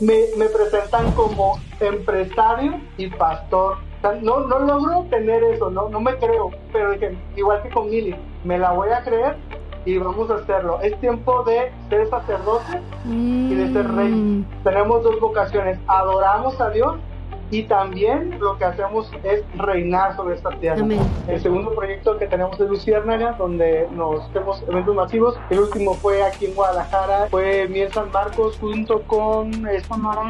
me, me presentan como empresario y pastor. no, no logro tener eso, no, no me creo, pero igual que con Mili, me la voy a creer y vamos a hacerlo. Es tiempo de ser sacerdote y de ser rey. Mm. Tenemos dos vocaciones, adoramos a Dios y también lo que hacemos es reinar sobre esta tierra. El segundo proyecto que tenemos es Luciérnaga, donde nos hacemos eventos masivos. El último fue aquí en Guadalajara, fue Miel San Marcos junto con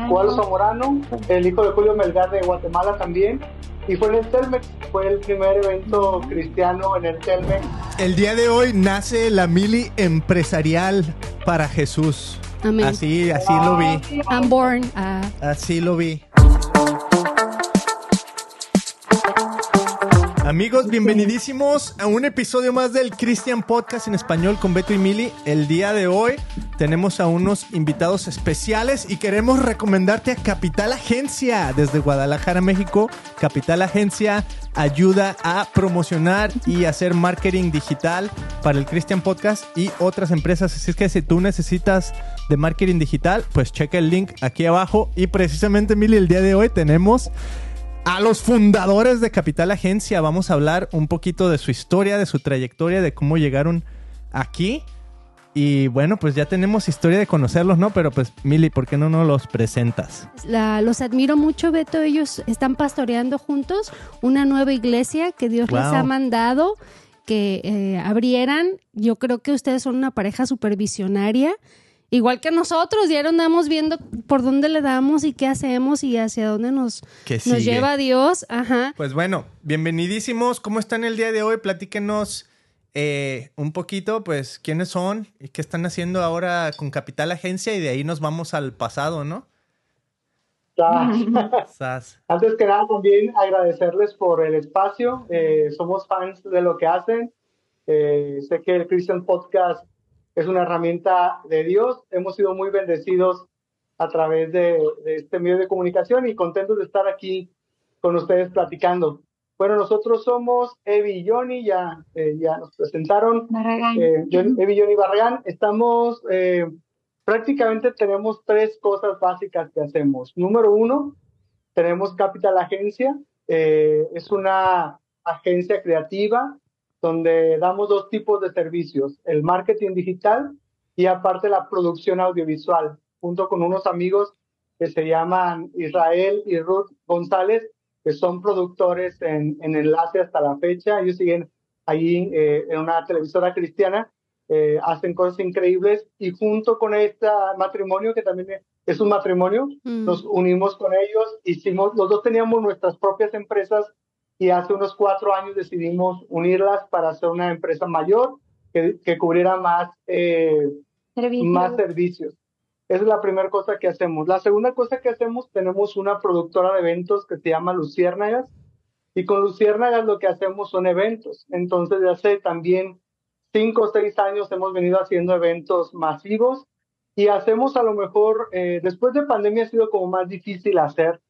Juan Zamorano, el hijo de Julio Melgar de Guatemala también. Y fue en el Telmex, fue el primer evento cristiano en el Telmex. El día de hoy nace la mili empresarial para Jesús. Así, así lo vi. I'm born. Ah. Así lo vi. Amigos, bienvenidísimos a un episodio más del Christian Podcast en español con Beto y Mili. El día de hoy tenemos a unos invitados especiales y queremos recomendarte a Capital Agencia desde Guadalajara, México. Capital Agencia ayuda a promocionar y hacer marketing digital para el Christian Podcast y otras empresas. Así es que si tú necesitas de marketing digital, pues checa el link aquí abajo. Y precisamente, Mili, el día de hoy tenemos a los fundadores de Capital Agencia. Vamos a hablar un poquito de su historia, de su trayectoria, de cómo llegaron aquí. Y bueno, pues ya tenemos historia de conocerlos, ¿no? Pero pues, Mili, ¿por qué no nos los presentas? los admiro mucho, Beto. Ellos están pastoreando juntos una nueva iglesia que Dios les ha mandado que eh, abrieran. Yo creo que ustedes son una pareja supervisionaria igual que nosotros, ya andamos viendo por dónde le damos y qué hacemos y hacia dónde nos, nos lleva Dios. Ajá. Pues bueno, bienvenidísimos. ¿Cómo están el día de hoy? Platíquenos eh, un poquito, pues, quiénes son y qué están haciendo ahora con Capital Agencia y de ahí nos vamos al pasado, ¿no? Antes que nada, también agradecerles por el espacio. Eh, somos fans de lo que hacen. Eh, sé que el Christian Podcast es una herramienta de Dios. Hemos sido muy bendecidos a través de, este medio de comunicación y contentos de estar aquí con ustedes platicando. Bueno, nosotros somos Evi y Johnny, ya, eh, ya nos presentaron. Eh, Evi y Johnny Barragán. Estamos, eh, prácticamente tenemos tres cosas básicas que hacemos. Número uno, tenemos Capital Agencia. es una agencia creativa donde damos dos tipos de servicios, el marketing digital y aparte la producción audiovisual, junto con unos amigos que se llaman Israel y Ruth González, que son productores en, Enlace hasta la fecha. Ellos siguen ahí eh, en una televisora cristiana, eh, hacen cosas increíbles y junto con este matrimonio, que también es un matrimonio, mm. nos unimos con ellos, hicimos, los dos teníamos nuestras propias empresas y hace unos cuatro años decidimos unirlas para hacer una empresa mayor que, que cubriera más, eh, más servicios. Esa es la primera cosa que hacemos. La segunda cosa que hacemos, tenemos una productora de eventos que se llama Luciérnagas. Y con Luciérnagas lo que hacemos son eventos. Entonces, de hace también cinco o seis años hemos venido haciendo eventos masivos y hacemos a lo mejor, eh, después de pandemia ha sido como más difícil hacer,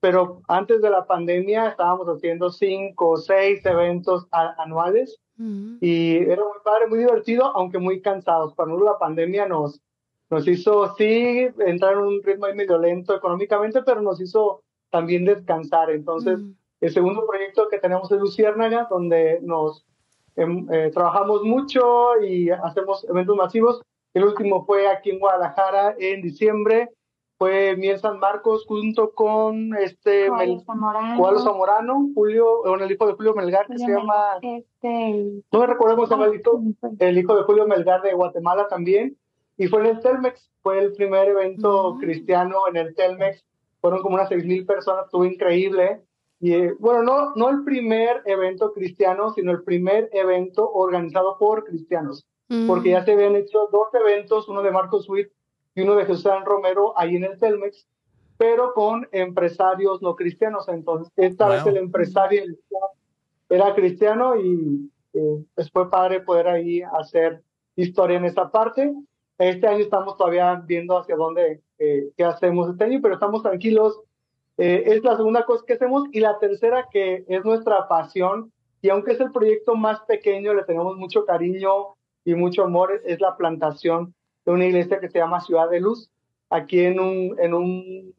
pero antes de la pandemia estábamos haciendo cinco o seis eventos anuales y era muy padre, muy divertido, aunque muy cansados. Para nosotros la pandemia nos, nos hizo, sí, entrar en un ritmo medio lento económicamente, pero nos hizo también descansar. Entonces, el segundo proyecto que tenemos es Luciérnaga, donde nos em, eh, trabajamos mucho y hacemos eventos masivos. El último fue aquí en Guadalajara en diciembre fue Miel San Marcos junto con este Zamorano, Zamorano Julio, bueno, el hijo de Julio Melgar que se llama este, no me recuerdo cómo se llama el hijo, el hijo de Julio Melgar de Guatemala también y fue en el Telmex, fue el primer evento mm. cristiano en el Telmex, fueron como unas seis mil personas, estuvo increíble y eh, bueno, no, no el primer evento cristiano, sino el primer evento organizado por cristianos, porque ya mm. se habían hecho dos eventos, uno de Marcos Witt y uno de Jesús Romero ahí en el Telmex, pero con empresarios no cristianos. Entonces, esta vez el empresario era cristiano y eh, pues fue padre poder ahí hacer historia en esa parte. Este año estamos todavía viendo hacia dónde, eh, qué hacemos este año, pero estamos tranquilos. Eh, es la segunda cosa que hacemos y la tercera que es nuestra pasión y aunque es el proyecto más pequeño, le tenemos mucho cariño y mucho amor, es la plantación de una iglesia que se llama Ciudad de Luz. aquí en un, en un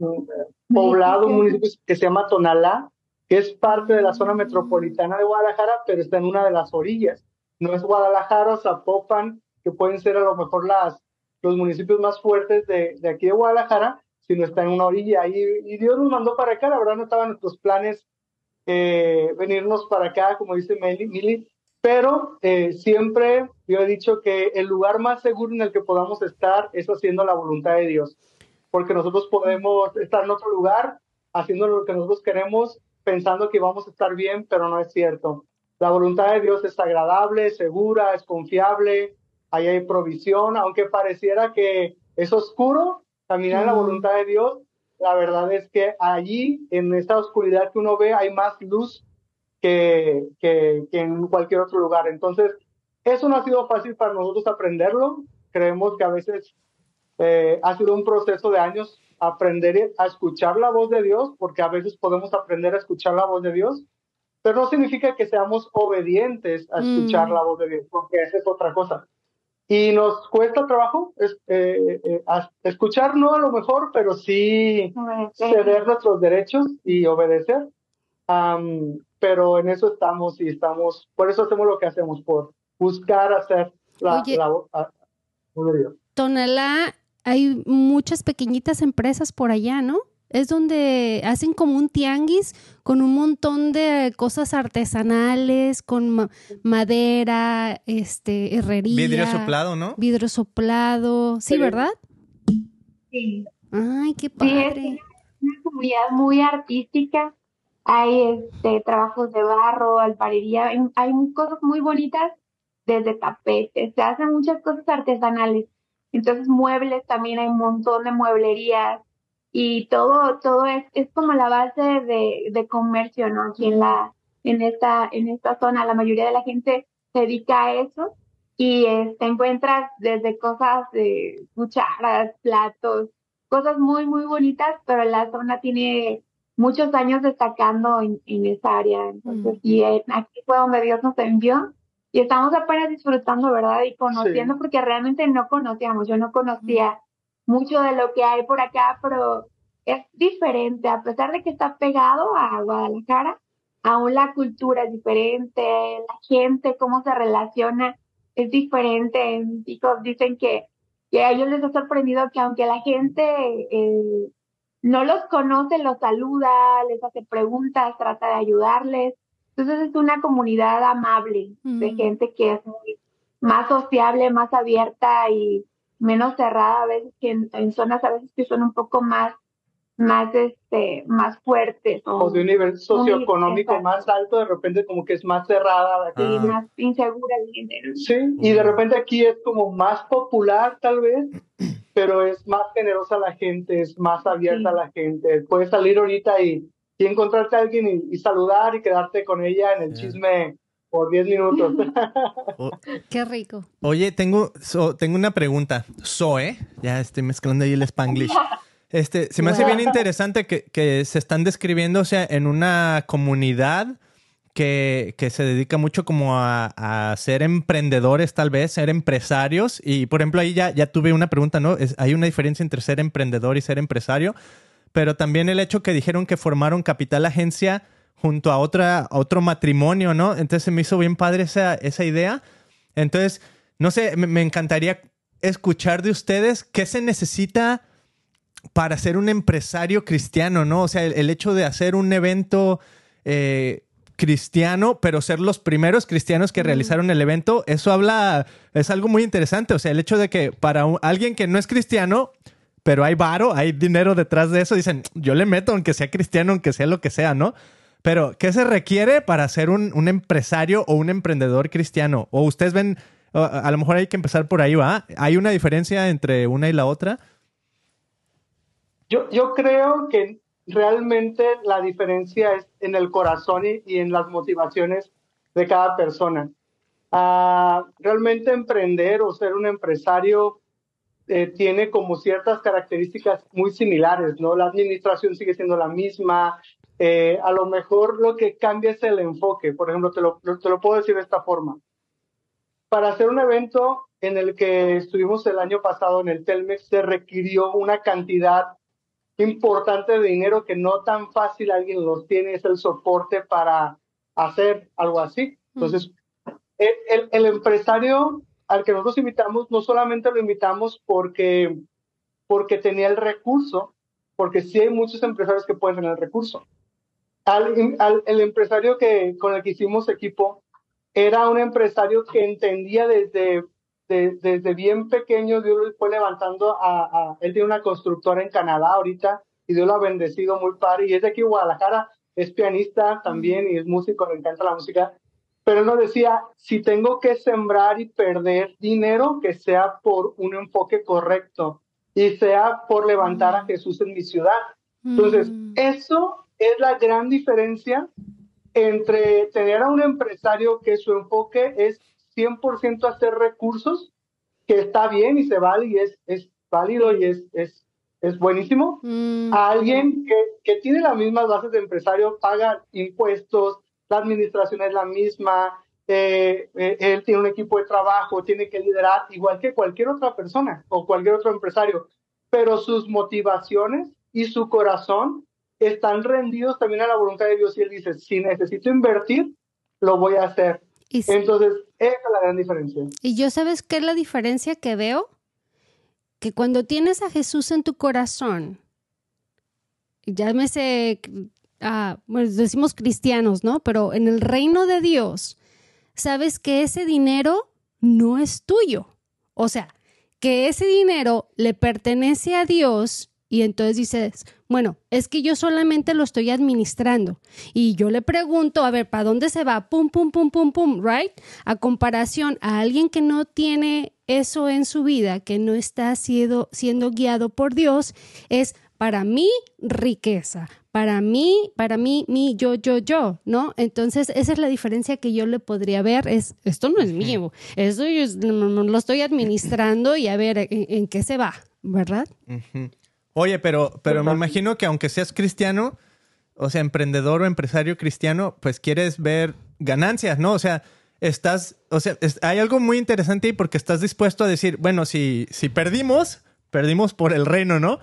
poblado, un municipio que se llama Tonalá, que es parte de la zona metropolitana de Guadalajara, pero está en una de las orillas. No es Guadalajara Zapopan, que pueden ser a lo mejor las, los municipios más fuertes de, de aquí de Guadalajara, sino está en una orilla. Y, y, Dios nos mandó para acá, la verdad no estaban nuestros planes eh, venirnos para acá, como dice Mili, pero eh, siempre yo he dicho que el lugar más seguro en el que podamos estar es haciendo la voluntad de Dios, porque nosotros podemos estar en otro lugar haciendo lo que nosotros queremos, pensando que vamos a estar bien, pero no es cierto. La voluntad de Dios es agradable, segura, es confiable, ahí hay provisión, aunque pareciera que es oscuro, caminar en la voluntad de Dios, la verdad es que allí, en esta oscuridad que uno ve, hay más luz que, que, en cualquier otro lugar. Entonces, eso no ha sido fácil para nosotros aprenderlo. Creemos que a veces eh, ha sido un proceso de años aprender a escuchar la voz de Dios, porque a veces podemos aprender a escuchar la voz de Dios, pero no significa que seamos obedientes a escuchar mm. la voz de Dios, porque esa es otra cosa. Y nos cuesta trabajo es, eh, eh, escuchar, no a lo mejor, pero sí ceder nuestros derechos y obedecer pero en eso estamos y estamos, por eso hacemos lo que hacemos, por buscar hacer la, Oye, Tonalá, hay muchas pequeñitas empresas por allá, ¿no? Es donde hacen como un tianguis con un montón de cosas artesanales, con madera, este, herrería. Vidrio soplado, ¿no? Vidrio soplado, sí, ¿verdad? Sí. Ay, qué padre. es una comunidad muy artística hay este, trabajos de barro, alfarería, hay, cosas muy bonitas desde tapetes, se hacen muchas cosas artesanales. Entonces muebles también hay un montón de mueblerías y todo todo es, es como la base de, de comercio, ¿no? Aquí en la en esta en esta zona la mayoría de la gente se dedica a eso y este, encuentras desde cosas de cucharas, platos, cosas muy muy bonitas, pero la zona tiene muchos años destacando en, esa área. Entonces, y aquí fue donde Dios nos envió y estamos apenas disfrutando, ¿verdad? Y conociendo, porque realmente no conocíamos, yo no conocía mucho de lo que hay por acá, pero es diferente, a pesar de que está pegado a Guadalajara, aún la cultura es diferente, la gente, cómo se relaciona es diferente. Chicos dicen que, que a ellos les ha sorprendido que aunque la gente eh, no los conoce, los saluda, les hace preguntas, trata de ayudarles. Entonces es una comunidad amable de mm. gente que es más sociable, más abierta y menos cerrada a veces que en, zonas a veces que son un poco más más este más fuertes o, de un nivel socioeconómico más alto de repente como que es más cerrada y más insegura sí y de repente aquí es como más popular tal vez pero es más generosa la gente, es más abierta la gente. Puedes salir ahorita y, y encontrarte a alguien y, saludar y quedarte con ella en el chisme por 10 minutos. Qué rico. Oye, tengo, tengo una pregunta. Zoe, ya estoy mezclando ahí el spanglish. Este, se me hace bien interesante que, que se están describiendo, o sea, en una comunidad que, se dedica mucho como a, ser emprendedores, tal vez, ser empresarios. Y por ejemplo, ahí ya, ya tuve una pregunta, ¿no? hay una diferencia entre ser emprendedor y ser empresario, pero también el hecho que dijeron que formaron Capital Agencia junto a, otra, otro matrimonio, ¿no? Entonces se me hizo bien padre esa, esa idea. Entonces, no sé, me, encantaría escuchar de ustedes qué se necesita para ser un empresario cristiano, ¿no? O sea, el, hecho de hacer un evento eh, cristiano, pero ser los primeros cristianos que realizaron el evento, eso habla, es algo muy interesante. O sea, el hecho de que para alguien que no es cristiano, pero hay varo, hay dinero detrás de eso, dicen, yo le meto aunque sea cristiano, aunque sea lo que sea, ¿no? Pero, ¿qué se requiere para ser un, empresario o un emprendedor cristiano? O ustedes ven, a lo mejor hay que empezar por ahí, ¿va? ¿Hay una diferencia entre una y la otra? Yo, yo creo que realmente la diferencia es en el corazón y, en las motivaciones de cada persona. Ah, realmente emprender o ser un empresario eh, tiene como ciertas características muy similares, ¿no? La administración sigue siendo la misma. Eh, a lo mejor lo que cambia es el enfoque. Por ejemplo, te lo, te lo puedo decir de esta forma. Para hacer un evento en el que estuvimos el año pasado en el Telmex se requirió una cantidad importante de dinero que no tan fácil alguien los tiene, es el soporte para hacer algo así. Entonces, el, el, empresario al que nosotros invitamos, no solamente lo invitamos porque, porque tenía el recurso, porque sí hay muchos empresarios que pueden tener el recurso. Al, al, el empresario que, con el que hicimos equipo era un empresario que entendía desde desde bien pequeño Dios lo fue levantando a, Él tiene una constructora en Canadá ahorita y Dios lo ha bendecido muy padre. Y es de aquí Guadalajara, es pianista también y es músico, le encanta la música. Pero él nos decía, si tengo que sembrar y perder dinero, que sea por un enfoque correcto y sea por levantar a Jesús en mi ciudad. Entonces, mm. eso es la gran diferencia entre tener a un empresario que su enfoque es 100% hacer recursos, que está bien y se vale y es, es válido y es, es, es buenísimo, mm. a alguien que, que tiene las mismas bases de empresario, paga impuestos, la administración es la misma, eh, eh, él tiene un equipo de trabajo, tiene que liderar igual que cualquier otra persona o cualquier otro empresario, pero sus motivaciones y su corazón están rendidos también a la voluntad de Dios y él dice, si necesito invertir, lo voy a hacer. Entonces, esa es la gran diferencia. ¿Y yo sabes qué es la diferencia que veo? Que cuando tienes a Jesús en tu corazón, llámese, ah, bueno, decimos cristianos, ¿no? Pero en el reino de Dios, sabes que ese dinero no es tuyo. O sea, que ese dinero le pertenece a Dios y entonces dices, bueno, es que yo solamente lo estoy administrando. Y yo le pregunto, a ver, ¿para dónde se va? Pum, pum, pum, pum, pum, ¿right? A comparación a alguien que no tiene eso en su vida, que no está siendo, siendo guiado por Dios, es para mí riqueza, para mí, para mí, mi, yo, yo, yo, ¿no? Entonces, esa es la diferencia que yo le podría ver, es, esto no es mío, esto yo lo estoy administrando y a ver en, qué se va, ¿verdad? Oye, pero, pero me imagino que aunque seas cristiano, o sea, emprendedor o empresario cristiano, pues quieres ver ganancias, ¿no? O sea, estás, o sea, hay algo muy interesante ahí porque estás dispuesto a decir, bueno, si, si perdimos, perdimos por el reino, ¿no?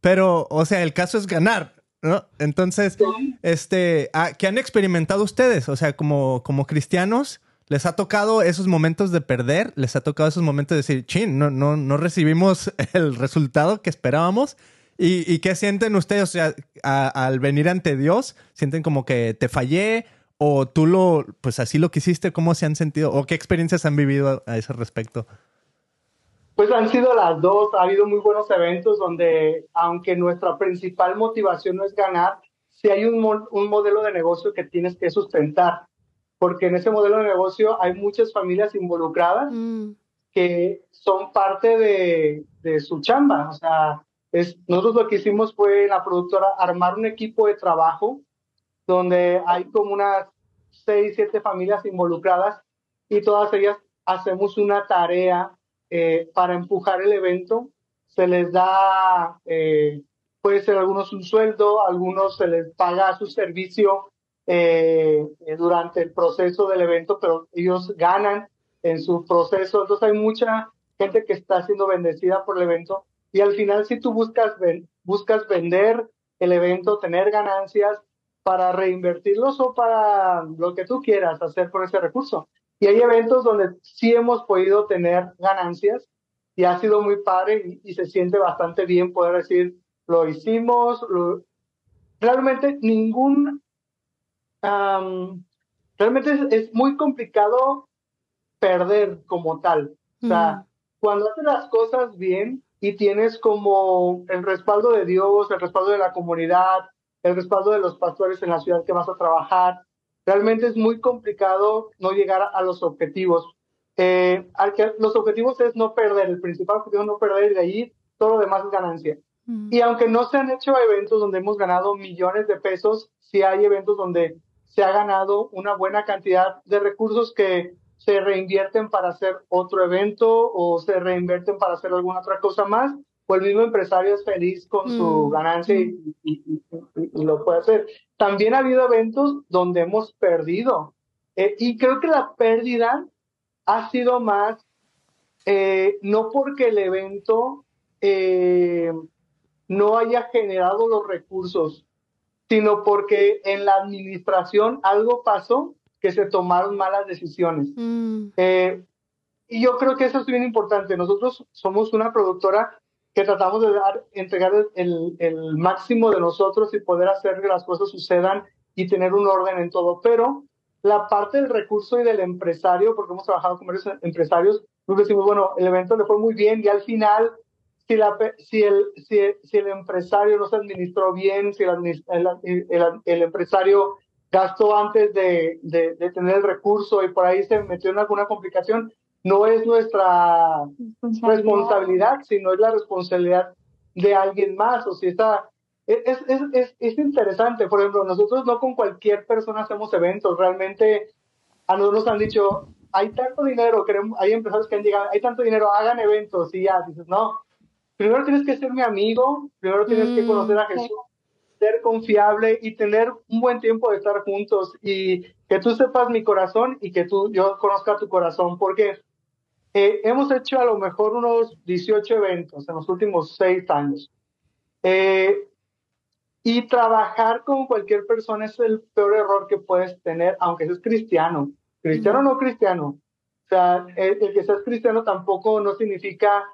Pero, o sea, el caso es ganar, ¿no? Entonces, este, ah, ¿qué han experimentado ustedes? O sea, como, como cristianos, ¿les ha tocado esos momentos de perder? ¿Les ha tocado esos momentos de decir, chin, no, no, no recibimos el resultado que esperábamos? ¿Y, qué sienten ustedes? O sea, al venir ante Dios, ¿sienten como que te fallé? ¿O tú lo, pues así lo quisiste? ¿Cómo se han sentido? ¿O qué experiencias han vivido a ese respecto? Pues han sido las dos. Ha habido muy buenos eventos donde, aunque nuestra principal motivación no es ganar, sí hay un, un modelo de negocio que tienes que sustentar. Porque en ese modelo de negocio hay muchas familias involucradas mm. que son parte de, de su chamba. O sea, nosotros lo que hicimos fue la productora armar un equipo de trabajo donde hay como unas seis, siete familias involucradas y todas ellas hacemos una tarea eh, para empujar el evento. Se les da, eh, puede ser algunos un sueldo, algunos se les paga su servicio eh, durante el proceso del evento, pero ellos ganan en su proceso. Entonces hay mucha gente que está siendo bendecida por el evento y al final, si tú buscas, buscas vender el evento, tener ganancias para reinvertirlos o para lo que tú quieras hacer con ese recurso. Y hay eventos donde sí hemos podido tener ganancias y ha sido muy padre y, se siente bastante bien poder decir, lo hicimos. Realmente ningún... realmente es, muy complicado perder como tal. O sea, cuando haces las cosas bien, y tienes como el respaldo de Dios, el respaldo de la comunidad, el respaldo de los pastores en la ciudad que vas a trabajar. Realmente es muy complicado no llegar a los objetivos. Eh, los objetivos es no perder, el principal objetivo es no perder y de ahí todo lo demás es ganancia. Mm. Y aunque no se han hecho eventos donde hemos ganado millones de pesos, sí hay eventos donde se ha ganado una buena cantidad de recursos que se reinvierten para hacer otro evento o se reinvierten para hacer alguna otra cosa más, o el mismo empresario es feliz con su mm. ganancia y, lo puede hacer. También ha habido eventos donde hemos perdido eh, y creo que la pérdida ha sido más eh, no porque el evento eh, no haya generado los recursos, sino porque en la administración algo pasó que se tomaron malas decisiones. Mm. Eh, y yo creo que eso es bien importante. Nosotros somos una productora que tratamos de dar, entregar el, el, máximo de nosotros y poder hacer que las cosas sucedan y tener un orden en todo. Pero la parte del recurso y del empresario, porque hemos trabajado con varios empresarios, nos decimos, bueno, el evento le fue muy bien y al final, si, la, si, el, si, si el empresario no se administró bien, si el, el, el empresario gastó antes de, de, de, tener el recurso y por ahí se metió en alguna complicación, no es nuestra responsabilidad, sino es la responsabilidad de alguien más. O si está, es, es, es, es, interesante, por ejemplo, nosotros no con cualquier persona hacemos eventos, realmente a nosotros nos han dicho, hay tanto dinero, queremos, hay empresarios que han llegado, hay tanto dinero, hagan eventos y ya, dices, no, primero tienes que ser mi amigo, primero tienes que conocer a mm, Jesús, ser confiable y tener un buen tiempo de estar juntos y que tú sepas mi corazón y que tú, yo conozca tu corazón, porque eh, hemos hecho a lo mejor unos 18 eventos en los últimos seis años. Eh, y trabajar con cualquier persona es el peor error que puedes tener, aunque seas cristiano. Cristiano o no cristiano. O sea, el, que seas cristiano tampoco no significa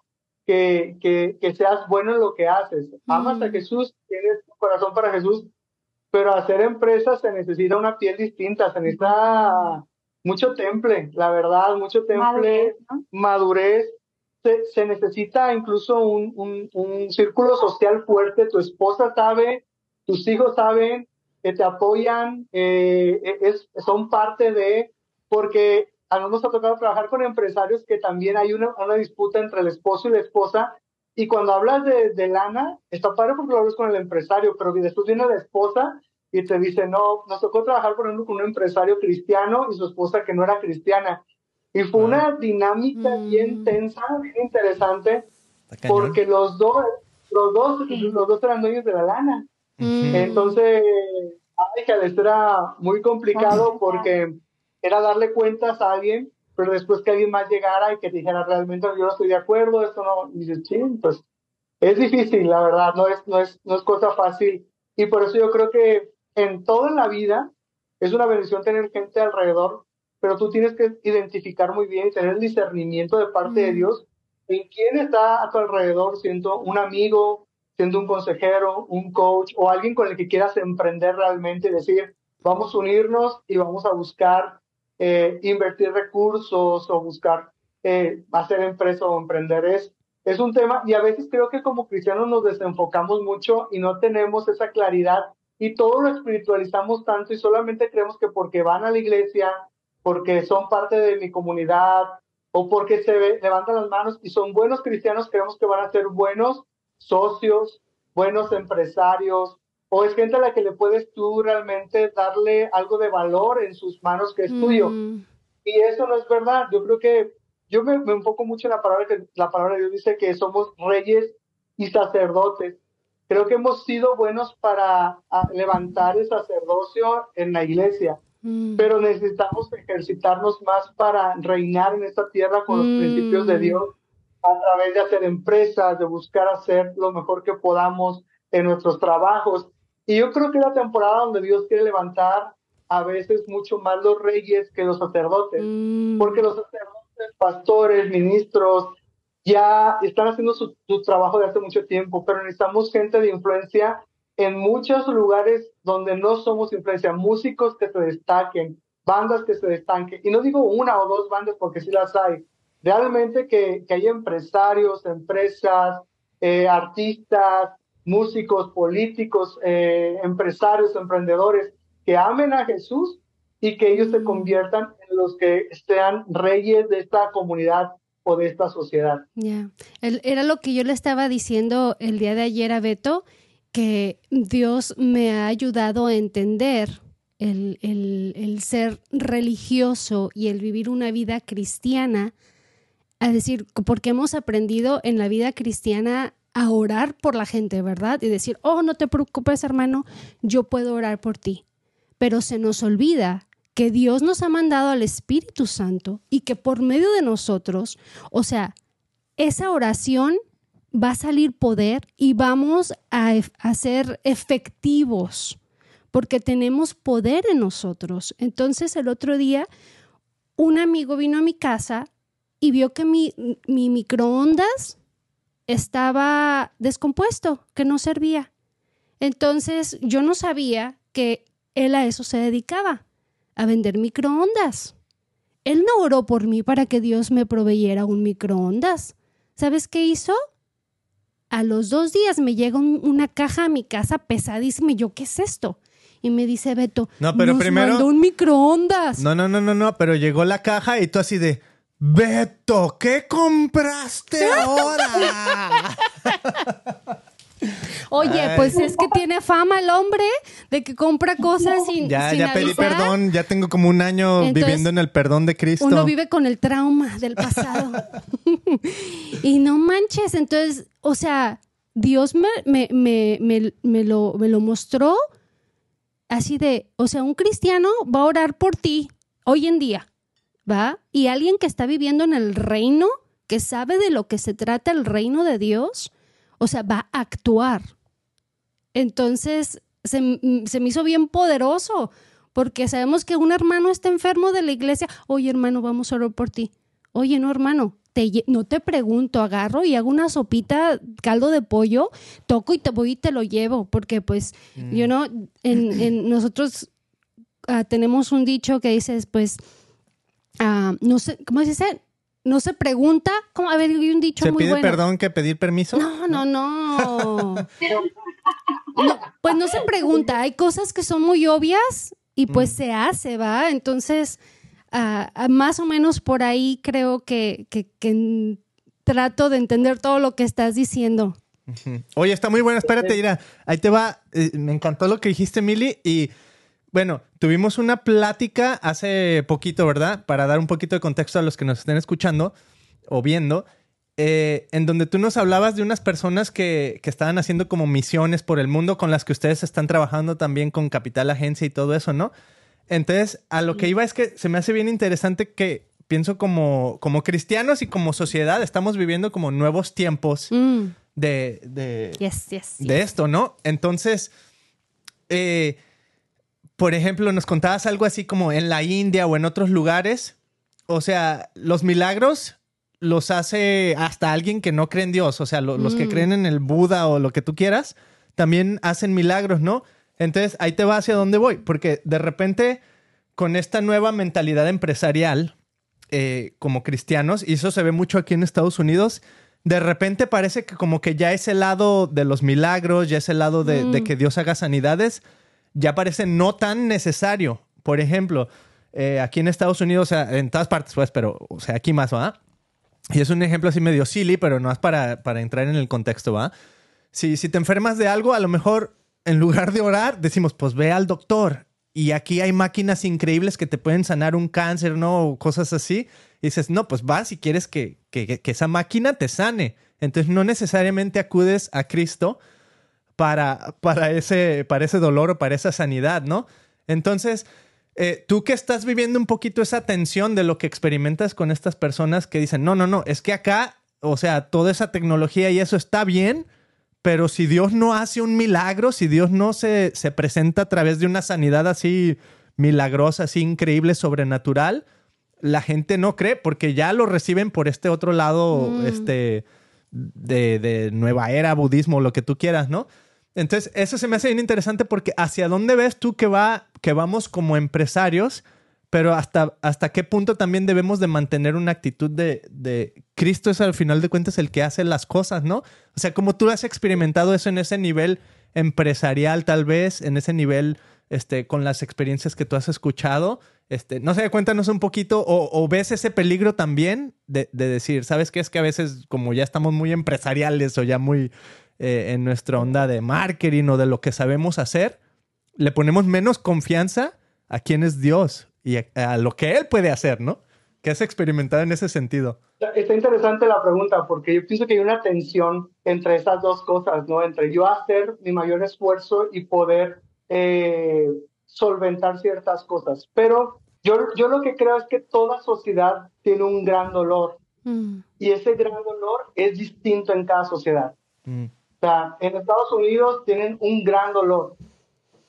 que, que, que, seas bueno en lo que haces. Amas a Jesús, tienes corazón para Jesús, pero hacer empresas se necesita una piel distinta, se necesita mucho temple, la verdad, mucho temple, madurez. Se, necesita incluso un, un, un, círculo social fuerte. Tu esposa sabe, tus hijos saben que te apoyan, eh, es, son parte de, porque a nosotros nos ha tocado trabajar con empresarios que también hay una, una disputa entre el esposo y la esposa. Y cuando hablas de, de lana, está padre porque lo hablas con el empresario, pero después viene la esposa y te dice, no, nos tocó trabajar, por ejemplo, con un empresario cristiano y su esposa que no era cristiana. Y fue una dinámica mm. bien tensa, bien interesante, porque los dos, los dos, los dos eran dueños de la lana. Mm. Entonces, ay, que esto era muy complicado porque era darle cuentas a alguien, pero después que alguien más llegara y que dijera realmente yo no estoy de acuerdo, esto no, y dices, sí, pues es difícil, la verdad, no es, no es, no es cosa fácil. Y por eso yo creo que en toda la vida es una bendición tener gente alrededor, pero tú tienes que identificar muy bien y tener el discernimiento de parte de Dios en quién está a tu alrededor, siendo un amigo, siendo un consejero, un coach o alguien con el que quieras emprender realmente y decir, vamos a unirnos y vamos a buscar eh, invertir recursos o buscar eh, hacer empresa o emprender. Es, es un tema y a veces creo que como cristianos nos desenfocamos mucho y no tenemos esa claridad y todo lo espiritualizamos tanto y solamente creemos que porque van a la iglesia, porque son parte de mi comunidad o porque se levantan las manos y son buenos cristianos, creemos que van a ser buenos socios, buenos empresarios, o es gente a la que le puedes tú realmente darle algo de valor en sus manos que es tuyo. Mm. Y eso no es verdad. Yo creo que yo me, me enfoco mucho en la palabra que la palabra de Dios dice que somos reyes y sacerdotes. Creo que hemos sido buenos para levantar el sacerdocio en la iglesia, mm. pero necesitamos ejercitarnos más para reinar en esta tierra con los principios de mm. Dios a través de hacer empresas, de buscar hacer lo mejor que podamos en nuestros trabajos. Y yo creo que es la temporada donde Dios quiere levantar a veces mucho más los reyes que los sacerdotes, mm. porque los sacerdotes, pastores, ministros, ya están haciendo su, trabajo de hace mucho tiempo, pero necesitamos gente de influencia en muchos lugares donde no somos influencia, músicos que se destaquen, bandas que se destaquen, y no digo una o dos bandas porque sí las hay, realmente que, que hay empresarios, empresas, eh, artistas, músicos, políticos, eh, empresarios, emprendedores que amen a Jesús y que ellos se conviertan en los que sean reyes de esta comunidad o de esta sociedad. Ya, era lo que yo le estaba diciendo el día de ayer a Beto, que Dios me ha ayudado a entender el, el, el, ser religioso y el vivir una vida cristiana, a decir, porque hemos aprendido en la vida cristiana a orar por la gente, ¿verdad? Y decir, oh, no te preocupes, hermano, yo puedo orar por ti. Pero se nos olvida que Dios nos ha mandado al Espíritu Santo y que por medio de nosotros, o sea, esa oración va a salir poder y vamos a, ser efectivos porque tenemos poder en nosotros. Entonces el otro día un amigo vino a mi casa y vio que mi, mi microondas estaba descompuesto, que no servía. Entonces yo no sabía que él a eso se dedicaba, a vender microondas. Él no oró por mí para que Dios me proveyera un microondas. ¿Sabes qué hizo? A los dos días me llega una caja a mi casa pesadísima y yo, ¿qué es esto? Y me dice Beto, no, pero nos primero, mandó un microondas. No, no, no, no, no, pero llegó la caja y tú así de, Beto, ¿qué compraste ahora? Oye, pues es que tiene fama el hombre de que compra cosas sin Ya, ya pedí perdón, ya tengo como un año viviendo en el perdón de Cristo. Uno vive con el trauma del pasado. y no manches, entonces, o sea, Dios me, me, me, me, lo, me lo mostró así de, o sea, un cristiano va a orar por ti hoy en día, ¿va? Y alguien que está viviendo en el reino, que sabe de lo que se trata el reino de Dios, o sea, va a actuar. Entonces, se, me hizo bien poderoso, porque sabemos que un hermano está enfermo de la iglesia. Oye, hermano, vamos a orar por ti. Oye, no, hermano, te, no te pregunto, agarro y hago una sopita, caldo de pollo, toco y te voy y te lo llevo, porque pues, yo mm. no, en, nosotros ah, tenemos un dicho que dice, pues, uh, no sé, ¿cómo se dice? no se pregunta, como, a ver, hay un dicho ¿Se muy pide perdón que pedir permiso? No, no, no, Pues no se pregunta, hay cosas que son muy obvias y pues mm. se hace, ¿va? Entonces, ah, ah, más o menos por ahí creo que, que, trato de entender todo lo que estás diciendo. Oye, está muy bueno, espérate, mira, ahí te va, eh, me encantó lo que dijiste, Mili, y bueno, tuvimos una plática hace poquito, ¿verdad? Para dar un poquito de contexto a los que nos estén escuchando o viendo, eh, en donde tú nos hablabas de unas personas que, que, estaban haciendo como misiones por el mundo con las que ustedes están trabajando también con Capital Agencia y todo eso, ¿no? Entonces, a lo que iba es que se me hace bien interesante que pienso como, como cristianos y como sociedad estamos viviendo como nuevos tiempos mm. de, de, de esto, ¿no? Entonces, eh, por ejemplo, nos contabas algo así como en la India o en otros lugares. O sea, los milagros los hace hasta alguien que no cree en Dios. O sea, los que mm. creen en el Buda o lo que tú quieras, también hacen milagros, ¿no? Entonces, ahí te va hacia dónde voy. Porque de repente, con esta nueva mentalidad empresarial, eh, como cristianos, y eso se ve mucho aquí en Estados Unidos, de repente parece que como que ya es el lado de los milagros, ya es el lado de, de mm. que Dios haga sanidades, ya parece no tan necesario. Por ejemplo, eh, aquí en Estados Unidos, o sea, en todas partes, pues, pero, o sea, aquí más, ¿va? Y es un ejemplo así medio silly, pero no es para, para entrar en el contexto, ¿va? Si, si te enfermas de algo, a lo mejor en lugar de orar, decimos, pues ve al doctor. Y aquí hay máquinas increíbles que te pueden sanar un cáncer, ¿no? O cosas así. Y dices, no, pues vas si quieres que, que, que esa máquina te sane. Entonces no necesariamente acudes a Cristo para, para, ese, para ese dolor o para esa sanidad, ¿no? Entonces, eh, tú que estás viviendo un poquito esa tensión de lo que experimentas con estas personas que dicen, no, no, no, es que acá, o sea, toda esa tecnología y eso está bien, pero si Dios no hace un milagro, si Dios no se, se presenta a través de una sanidad así milagrosa, así increíble, sobrenatural, la gente no cree porque ya lo reciben por este otro lado, mm. este de, nueva era, budismo, lo que tú quieras, ¿no? Entonces, eso se me hace bien interesante porque hacia dónde ves tú que, va, que vamos como empresarios, pero hasta, hasta qué punto también debemos de mantener una actitud de, de Cristo es al final de cuentas el que hace las cosas, ¿no? O sea, como tú has experimentado eso en ese nivel empresarial tal vez, en ese nivel, este, con las experiencias que tú has escuchado, este, no sé, cuéntanos un poquito, o, ves ese peligro también de, decir, ¿sabes qué? Es que a veces, como ya estamos muy empresariales o ya muy eh, en nuestra onda de marketing o de lo que sabemos hacer, le ponemos menos confianza a quién es Dios y a, lo que Él puede hacer, ¿no? ¿Qué has experimentado en ese sentido? Está interesante la pregunta porque yo pienso que hay una tensión entre esas dos cosas, ¿no? Entre yo hacer mi mayor esfuerzo y poder eh, solventar ciertas cosas. Pero yo, yo lo que creo es que toda sociedad tiene un gran dolor Mm. Y ese gran dolor es distinto en cada sociedad. Mm. O sea, en Estados Unidos tienen un gran dolor,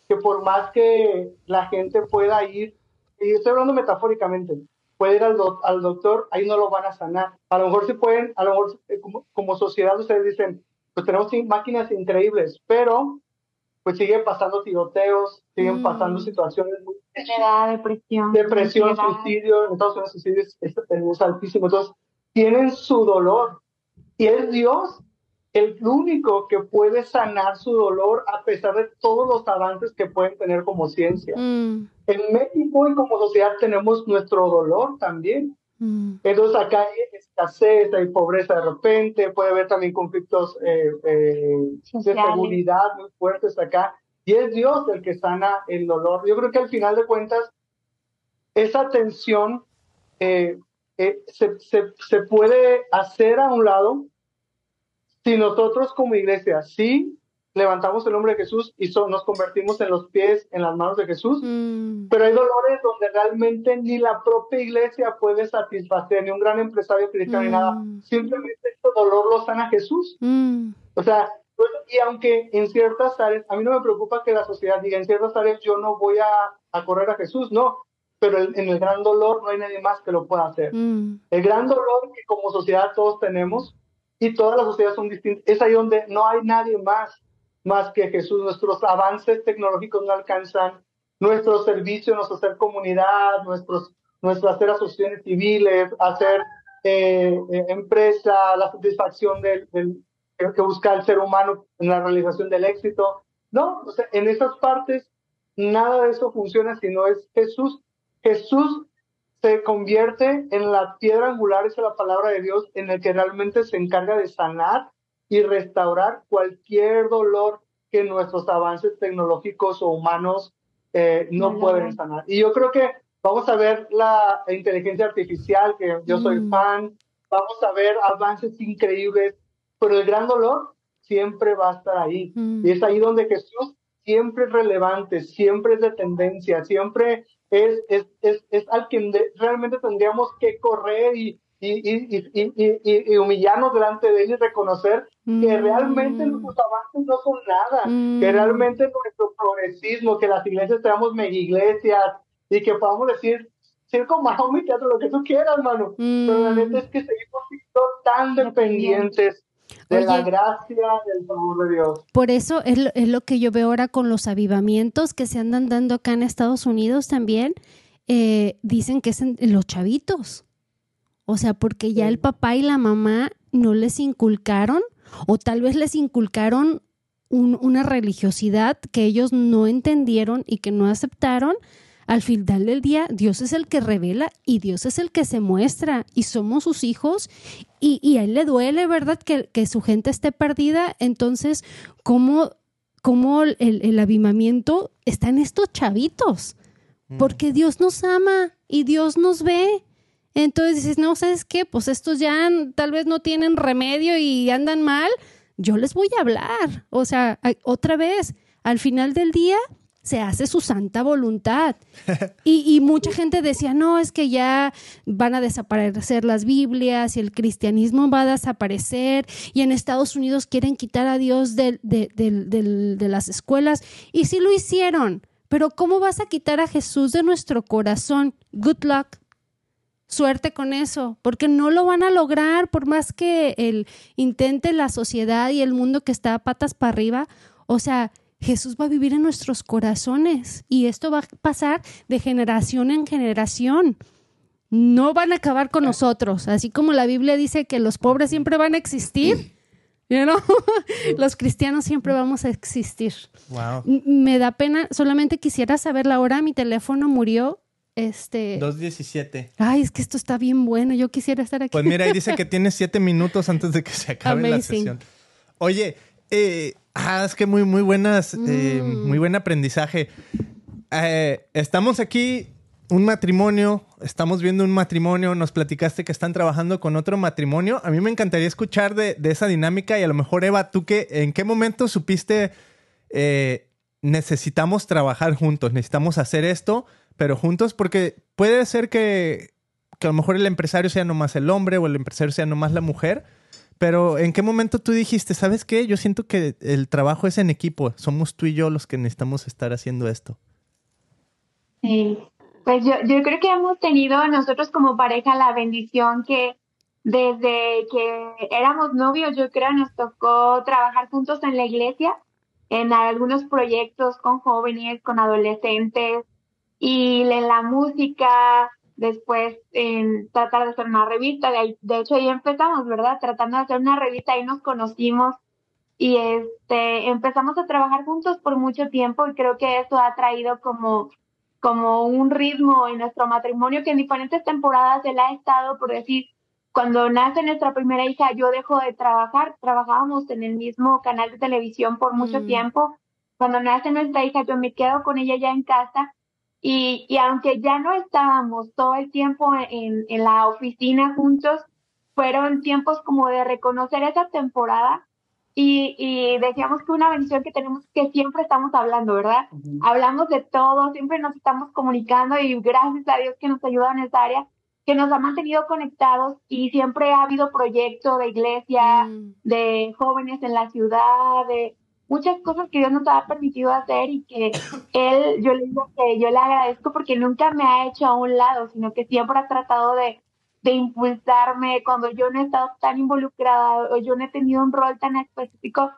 que por más que la gente pueda ir, y estoy hablando metafóricamente, puede ir al, al doctor, ahí no lo van a sanar. A lo mejor se pueden, a lo mejor eh, como, como sociedad ustedes dicen, pues tenemos máquinas increíbles, pero pues sigue pasando tiroteos, siguen mm. pasando situaciones muy... depresión. Depresión, suicidio, en Estados Unidos suicidio es, es, altísimo. Entonces, tienen su dolor. Y es Dios el único que puede sanar su dolor a pesar de todos los avances que pueden tener como ciencia. Mm. En México y como sociedad tenemos nuestro dolor también. Mm. Entonces acá hay escasez, hay pobreza de repente, puede haber también conflictos eh, eh, de seguridad muy fuertes acá. Y es Dios el que sana el dolor. Yo creo que al final de cuentas, esa tensión eh, se, se, se, puede hacer a un lado si nosotros como iglesia sí levantamos el nombre de Jesús y nos convertimos en los pies, en las manos de Jesús. Mm. Pero hay dolores donde realmente ni la propia iglesia puede satisfacer, ni un gran empresario cristiano, ni nada. Mm. Simplemente este dolor lo sana Jesús. Mm. O sea, pues, y aunque en ciertas áreas, a mí no me preocupa que la sociedad diga, en ciertas áreas yo no voy a, a correr a Jesús, no. Pero en el gran dolor no hay nadie más que lo pueda hacer. El gran dolor que como sociedad todos tenemos y todas las sociedades son distintas, es ahí donde no hay nadie más más que Jesús. Nuestros avances tecnológicos no alcanzan nuestro servicio, nuestro hacer comunidad, nuestros, nuestro hacer asociaciones civiles, hacer eh, eh, empresa, la satisfacción del, que busca el ser humano en la realización del éxito. No, o sea, en esas partes nada de eso funciona si no es Jesús. Jesús se convierte en la piedra angular, es la palabra de Dios, en el que realmente se encarga de sanar y restaurar cualquier dolor que nuestros avances tecnológicos o humanos eh, no, pueden sanar. Y yo creo que vamos a ver la inteligencia artificial, que yo soy mm. fan, vamos a ver avances increíbles, pero el gran dolor siempre va a estar ahí. Mm. Y es ahí donde Jesús siempre es relevante, siempre es de tendencia, siempre es, es, es, es al que realmente tendríamos que correr y, y, humillarnos delante de él y reconocer que mm. realmente nuestros avances no son nada, que mm. realmente nuestro progresismo, que las iglesias seamos mega iglesias y que podamos decir, circo, mi teatro, lo que tú quieras, hermano. Pero la neta es que seguimos siendo tan dependientes de la gracia del favor de Dios. Por eso es es lo que yo veo ahora con los avivamientos que se andan dando acá en Estados Unidos también. Eh, dicen que es en los chavitos. O sea, porque ya el papá y la mamá no les inculcaron o tal vez les inculcaron una religiosidad que ellos no entendieron y que no aceptaron. Al final del día, Dios es el que revela y Dios es el que se muestra y somos sus hijos y, a él le duele, ¿verdad? Que, su gente esté perdida. Entonces, ¿cómo, cómo el, el avivamiento está en estos chavitos? Mm. Porque Dios nos ama y Dios nos ve entonces dices, no, ¿sabes qué? Pues estos ya tal vez no tienen remedio y andan mal. Yo les voy a hablar. O sea, otra vez, al final del día se hace su santa voluntad. Y, mucha gente decía, no, es que ya van a desaparecer las Biblias y el cristianismo va a desaparecer y en Estados Unidos quieren quitar a Dios de, de las escuelas. Y sí lo hicieron, pero ¿cómo vas a quitar a Jesús de nuestro corazón? Good luck suerte con eso, porque no lo van a lograr por más que el intente la sociedad y el mundo que está a patas para arriba. O sea, Jesús va a vivir en nuestros corazones y esto va a pasar de generación en generación. No van a acabar con nosotros, así como la Biblia dice que los pobres siempre van a existir. los cristianos siempre vamos a existir. Me da pena, solamente quisiera saber la hora, mi teléfono murió este. 2.17. Ay, es que esto está bien bueno. Yo quisiera estar aquí. Pues mira, ahí dice que tiene siete minutos antes de que se acabe la sesión. Oye, eh, ah, es que muy, muy buenas, eh, mm. muy buen aprendizaje. Eh, estamos aquí, un matrimonio, estamos viendo un matrimonio, nos platicaste que están trabajando con otro matrimonio. A mí me encantaría escuchar de, de esa dinámica y a lo mejor, Eva, tú que, ¿en qué momento supiste necesitamos trabajar juntos, necesitamos hacer esto? pero juntos, porque puede ser que, que a lo mejor el empresario sea nomás el hombre o el empresario sea nomás la mujer. Pero ¿en qué momento tú dijiste, sabes qué? Yo siento que el trabajo es en equipo. Somos tú y yo los que necesitamos estar haciendo esto. Sí, pues yo, yo creo que hemos tenido nosotros como pareja la bendición que desde que éramos novios, yo creo, nos tocó trabajar juntos en la iglesia, en algunos proyectos con jóvenes, con adolescentes, y en la música, después en tratar de hacer una revista, de, de hecho ahí empezamos, ¿verdad? Tratando de hacer una revista, ahí nos conocimos y este empezamos a trabajar juntos por mucho tiempo y creo que eso ha traído como como un ritmo en nuestro matrimonio que en diferentes temporadas él ha estado, por decir, cuando nace nuestra primera hija, yo dejo de trabajar, trabajábamos en el mismo canal de televisión por mucho mm. tiempo. Cuando nace nuestra hija, yo me quedo con ella ya en casa y, y aunque ya no estábamos todo el tiempo en, en la oficina juntos, fueron tiempos como de reconocer esa temporada y, y, decíamos que una bendición que tenemos que siempre estamos hablando, ¿verdad? Hablamos de todo, siempre nos estamos comunicando y gracias a Dios que nos ayuda en esa área, que nos ha mantenido conectados y siempre ha habido proyectos de iglesia, mm. de jóvenes en la ciudad, de muchas cosas que Dios nos ha permitido hacer y que Él, yo le digo que yo le agradezco porque nunca me ha hecho a un lado, sino que siempre ha tratado de de impulsarme cuando yo no he estado tan involucrada o yo no he tenido un rol tan específico,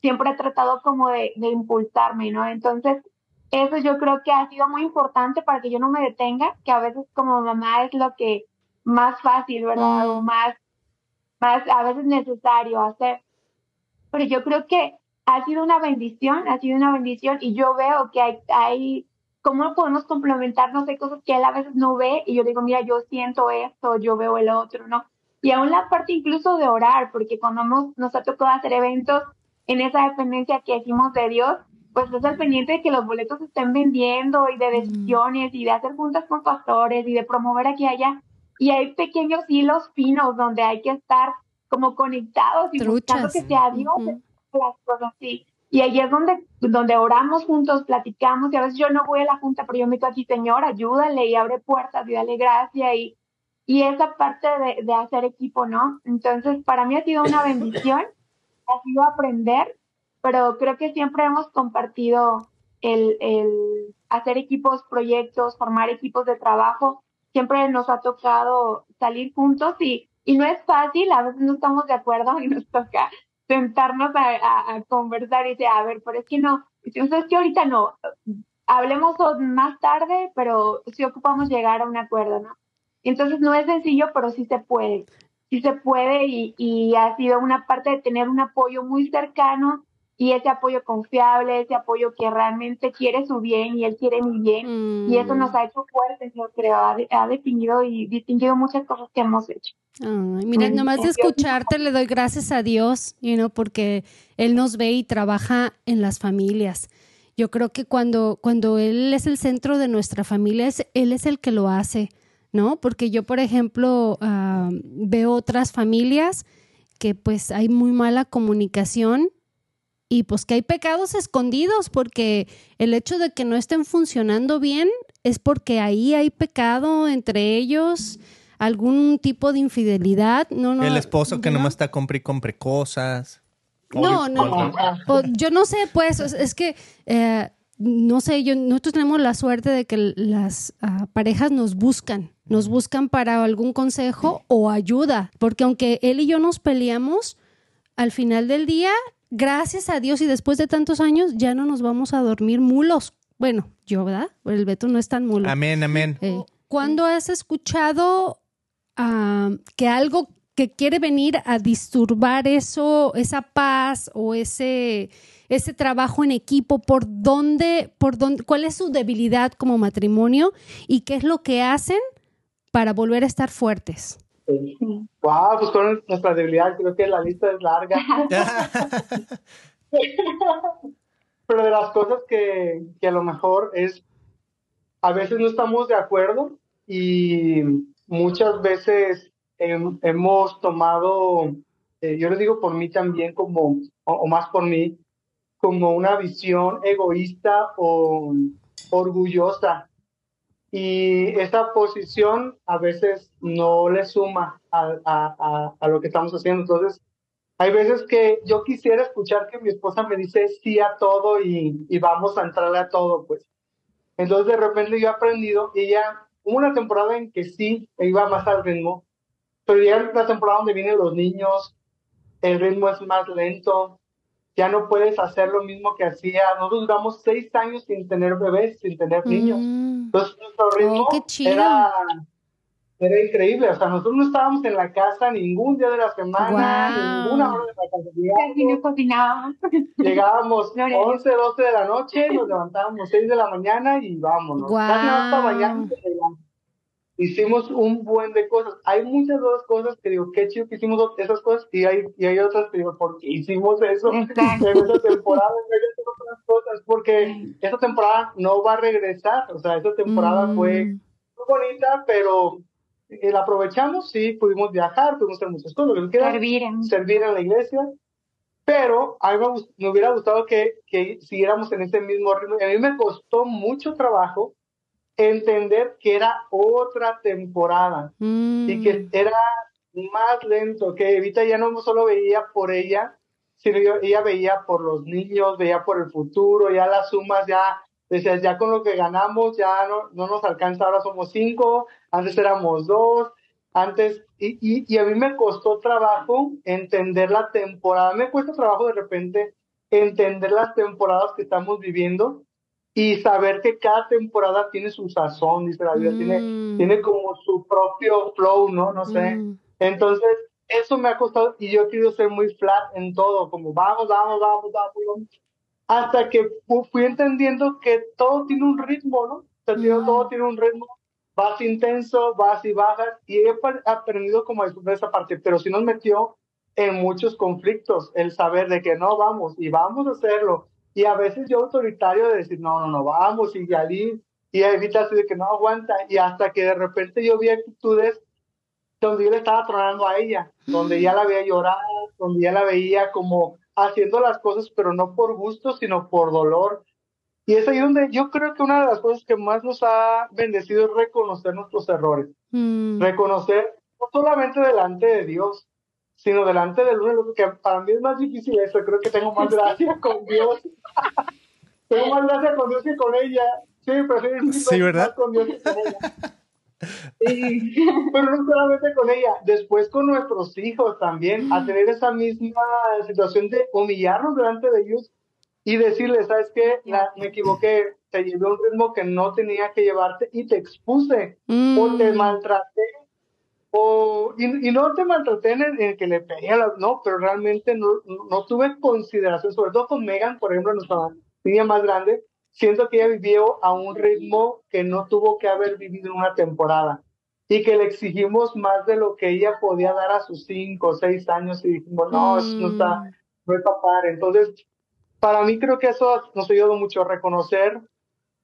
siempre he tratado como de, de impulsarme, ¿no? Entonces, eso yo creo que ha sido muy importante para que yo no me detenga, que a veces como mamá es lo que más fácil, ¿verdad? O mm. más, más a veces necesario hacer. Pero yo creo que ha sido una bendición, ha sido una bendición y yo veo que hay, hay ¿cómo podemos complementarnos? Hay cosas que él a veces no ve y yo digo, mira, yo siento esto, yo veo el otro, ¿no? Y aún la parte incluso de orar, porque cuando nos ha tocado hacer eventos en esa dependencia que decimos de Dios, pues es el pendiente de que los boletos se estén vendiendo y de decisiones y de hacer juntas con pastores y de promover aquí y allá. Y hay pequeños hilos finos donde hay que estar como conectados y buscando que sea Dios las cosas así. Y ahí es donde, donde oramos juntos, platicamos, y a veces yo no voy a la junta, pero yo meto aquí, Señor, ayúdale y abre puertas y dale gracia y, y esa parte de, de hacer equipo, ¿no? Entonces, para mí ha sido una bendición, ha sido aprender, pero creo que siempre hemos compartido el, el hacer equipos, proyectos, formar equipos de trabajo. Siempre nos ha tocado salir juntos y, y no es fácil, a veces no estamos de acuerdo y nos toca sentarnos a, conversar y decir, a ver, pero es que no, entonces que ahorita no, hablemos más tarde, pero sí ocupamos llegar a un acuerdo, ¿no? Entonces no es sencillo, pero sí se puede, sí se puede y, y ha sido una parte de tener un apoyo muy cercano y ese apoyo confiable, ese apoyo que realmente quiere su bien y él quiere mi bien. Y eso nos mm. ha hecho fuertes, yo creo, ha, definido y distinguido muchas cosas que hemos hecho. Ay, mira, nomás de escucharte le doy gracias a Dios, you know, porque Él nos ve y trabaja en las familias. Yo creo que cuando, cuando Él es el centro de nuestra familia, Él es el que lo hace, ¿no? Porque yo, por ejemplo, ah, veo otras familias que pues hay muy mala comunicación y pues que hay pecados escondidos porque el hecho de que no estén funcionando bien es porque ahí hay pecado entre ellos, algún tipo de infidelidad. No, no, el esposo que nomás está compre y compre cosas. No, no, pues, yo no sé, pues, es que, eh, no sé, yo, nosotros tenemos la suerte de que las ah, parejas nos buscan, nos buscan para algún consejo o ayuda, porque aunque él y yo nos peleamos, al final del día gracias a Dios y después de tantos años ya no nos vamos a dormir mulos. Bueno, yo, ¿verdad? El Beto no es tan mulo. Amén, amén. Eh, ¿Cuándo has escuchado ah, que algo que quiere venir a disturbar eso, esa paz o ese, ese trabajo en equipo, por dónde, por dónde, cuál es su debilidad como matrimonio y qué es lo que hacen para volver a estar fuertes? Wow, pues con nuestra debilidad, creo que la lista es larga. Pero de las cosas que, que, a lo mejor es, a veces no estamos de acuerdo y muchas veces hemos tomado, eh, yo lo digo por mí también como, o, más por mí, como una visión egoísta o orgullosa y esa posición a veces no le suma a, a, a, lo que estamos haciendo. Entonces, hay veces que yo quisiera escuchar que mi esposa me dice sí a todo y, y vamos a entrarle a todo, pues. Entonces, de repente yo he aprendido y ya hubo una temporada en que sí iba más al ritmo, pero ya la temporada donde vienen los niños, el ritmo es más lento, ya no puedes hacer lo mismo que hacía. Nosotros duramos seis años sin tener bebés, sin tener niños. Mm. Entonces, nuestro ritmo oh, era, era increíble. O sea, nosotros no estábamos en la casa ningún día de la semana, ninguna hora de la casa. Llegábamos, llegábamos 11, 12 de la noche, nos levantábamos 6 de la mañana y vámonos. Wow. Casi hasta mañana hicimos un buen de cosas. Hay muchas otras cosas que digo, qué chido que hicimos esas cosas y hay, y hay otras que digo, ¿por qué hicimos eso en esa temporada? En otras cosas, porque esa temporada no va a regresar, o sea, esa temporada mm. fue muy bonita, pero eh, la aprovechamos, sí, pudimos viajar, pudimos hacer muchas cosas, lo que servir, en... servir en la iglesia, pero a mí me, me hubiera gustado que, que siguiéramos en ese mismo ritmo. A mí me costó mucho trabajo entender que era otra temporada y que mm. era más lento, que Evita ya no solo veía por ella, sino ella veía por los niños, veía por el futuro, ya las sumas, ya decías, ya con lo que ganamos, ya no, no nos alcanza, ahora somos cinco, antes éramos dos, antes, y, y, y a mí me costó trabajo entender la temporada, me cuesta trabajo de repente entender las temporadas que estamos viviendo, y saber que cada temporada tiene su sazón, dice la vida, tiene, mm. tiene como su propio flow, ¿no? No sé. Mm. Entonces, eso me ha costado y yo quiero ser muy flat en todo, como vamos, vamos, vamos, vamos, hasta que fui entendiendo que todo tiene un ritmo, ¿no? O todo tiene un ritmo, vas intenso, vas y bajas, y he aprendido como a disfrutar esa parte, pero sí nos metió en muchos conflictos el saber de que no vamos y vamos a hacerlo y a veces yo autoritario de decir, no, no, no, vamos, y allí, y Evita así de que no aguanta, y hasta que de repente yo vi actitudes donde yo le estaba tronando a ella, donde ya la veía llorar, donde ya la veía como haciendo las cosas, pero no por gusto, sino por dolor. Y es ahí donde yo creo que una de las cosas que más nos ha bendecido es reconocer nuestros errores. Mm. Reconocer no solamente delante de Dios, sino delante del uno, que para mí es más difícil eso, creo que tengo más gracia con Dios. tengo más gracia con Dios que con ella. Sí, pero sí, ¿verdad? con Dios que con ella. pero no solamente con ella, después con nuestros hijos también, a tener esa misma situación de humillarnos delante de ellos y decirles, ¿sabes qué? me equivoqué, te llevé un ritmo que no tenía que llevarte y te expuse o te mm. maltraté o, y, no te maltraté en el, que le pegué a no, pero realmente no, no, tuve consideración, sobre todo con Megan, por ejemplo, nuestra niña más grande, siento que ella vivió a un ritmo que no tuvo que haber vivido en una temporada y que le exigimos más de lo que ella podía dar a sus cinco o seis años y dijimos, no, eso no está, mm. no está padre. Entonces, para mí creo que eso nos ayudado mucho a reconocer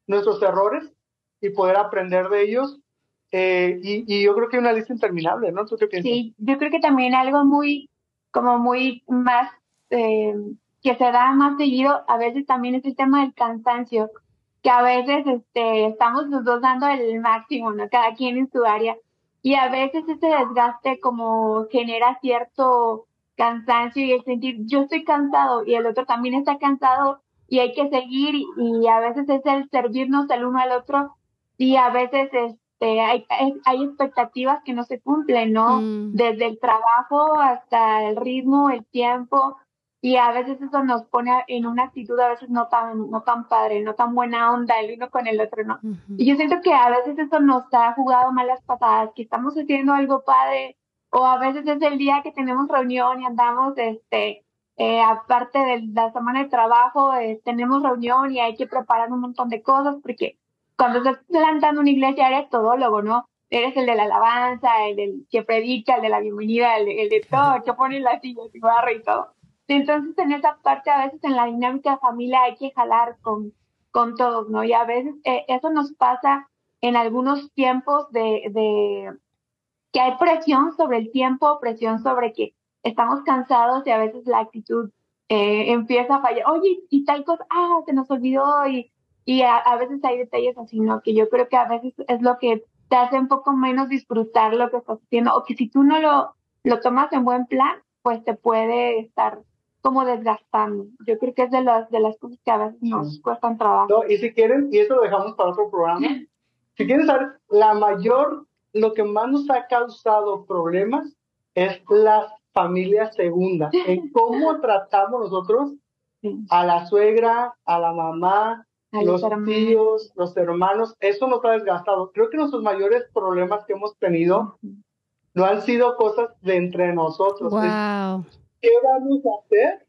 nuestros errores y poder aprender de ellos eh, y, yo creo que una lista interminable, ¿no? ¿Tú qué piensas? Sí, yo creo que también algo muy, como muy más, eh, que se da más seguido, a veces también es el tema del cansancio, que a veces este, estamos los dos dando el máximo, ¿no? Cada quien en su área. Y a veces ese desgaste como genera cierto cansancio y el sentir, yo estoy cansado y el otro también está cansado y hay que seguir y, y a veces es el servirnos el uno al otro y a veces es este, hay, hay, expectativas que no se cumplen, ¿no? Mm. Desde el trabajo hasta el ritmo, el tiempo, y a veces eso nos pone en una actitud a veces no tan, no tan padre, no tan buena onda el uno con el otro, ¿no? Y yo siento que a veces eso nos ha jugado malas patadas, que estamos haciendo algo padre, o a veces es el día que tenemos reunión y andamos, este, eh, aparte de la semana de trabajo, eh, tenemos reunión y hay que preparar un montón de cosas porque cuando estás plantando una iglesia eres todólogo, ¿no? Eres el de la alabanza, el del que predica, el de la bienvenida, el de, todo, el que pone las sillas y barra y todo. Entonces, en esa parte, a veces en la dinámica de familia hay que jalar con, con todos, ¿no? Y a veces eh, eso nos pasa en algunos tiempos de, de que hay presión sobre el tiempo, presión sobre que estamos cansados y a veces la actitud eh, empieza a fallar. Oye, y tal cosa, ah, se nos olvidó y y a, veces hay detalles así, ¿no? Que yo creo que a veces es lo que te hace un poco menos disfrutar lo que estás haciendo, o que si tú no lo, lo tomas en buen plan, pues te puede estar como desgastando. Yo creo que es de las, de las cosas que a veces nos cuestan trabajo. y si quieren, y eso lo dejamos para otro programa, si quieren saber la mayor, lo que más nos ha causado problemas es la familia segunda, en cómo tratamos nosotros a la suegra, a la mamá, a los, tíos, los hermanos, eso nos ha desgastado. Creo que nuestros mayores problemas que hemos tenido no han sido cosas de entre nosotros. ¿Qué vamos a hacer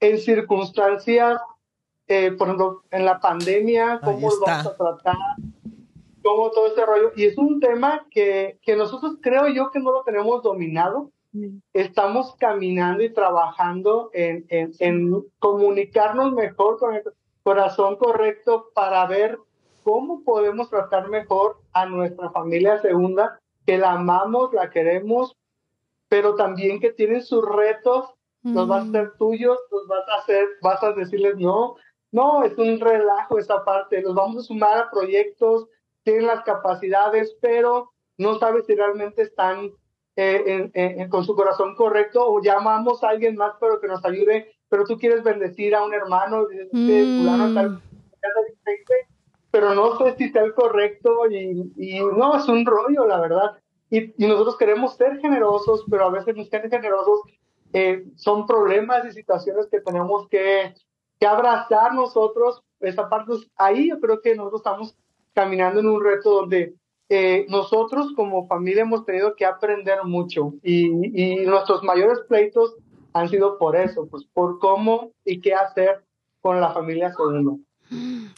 en circunstancias, eh, por ejemplo, en la pandemia, cómo lo vamos a tratar? cómo todo este rollo. Y es un tema que, que nosotros creo yo que no lo tenemos dominado. Estamos caminando y trabajando en, en, en comunicarnos mejor con el corazón correcto para ver cómo podemos tratar mejor a nuestra familia segunda, que la amamos, la queremos, pero también que tienen sus retos, los vas a hacer tuyos, los vas a hacer, vas a decirles no, no, es un relajo esa parte, los vamos a sumar a proyectos, tienen las capacidades, pero no sabes si realmente están eh, con su corazón correcto o llamamos a alguien más pero que nos ayude, pero tú quieres bendecir a un hermano, mm. pero no sé si está el correcto y, y, no, es un rollo, la verdad. Y, y, nosotros queremos ser generosos, pero a veces los ser generosos eh, son problemas y situaciones que tenemos que, que abrazar nosotros. Esa parte, ahí yo creo que nosotros estamos caminando en un reto donde eh, nosotros como familia hemos tenido que aprender mucho y, y, nuestros mayores pleitos han sido por eso, pues por cómo y qué hacer con la familia segunda.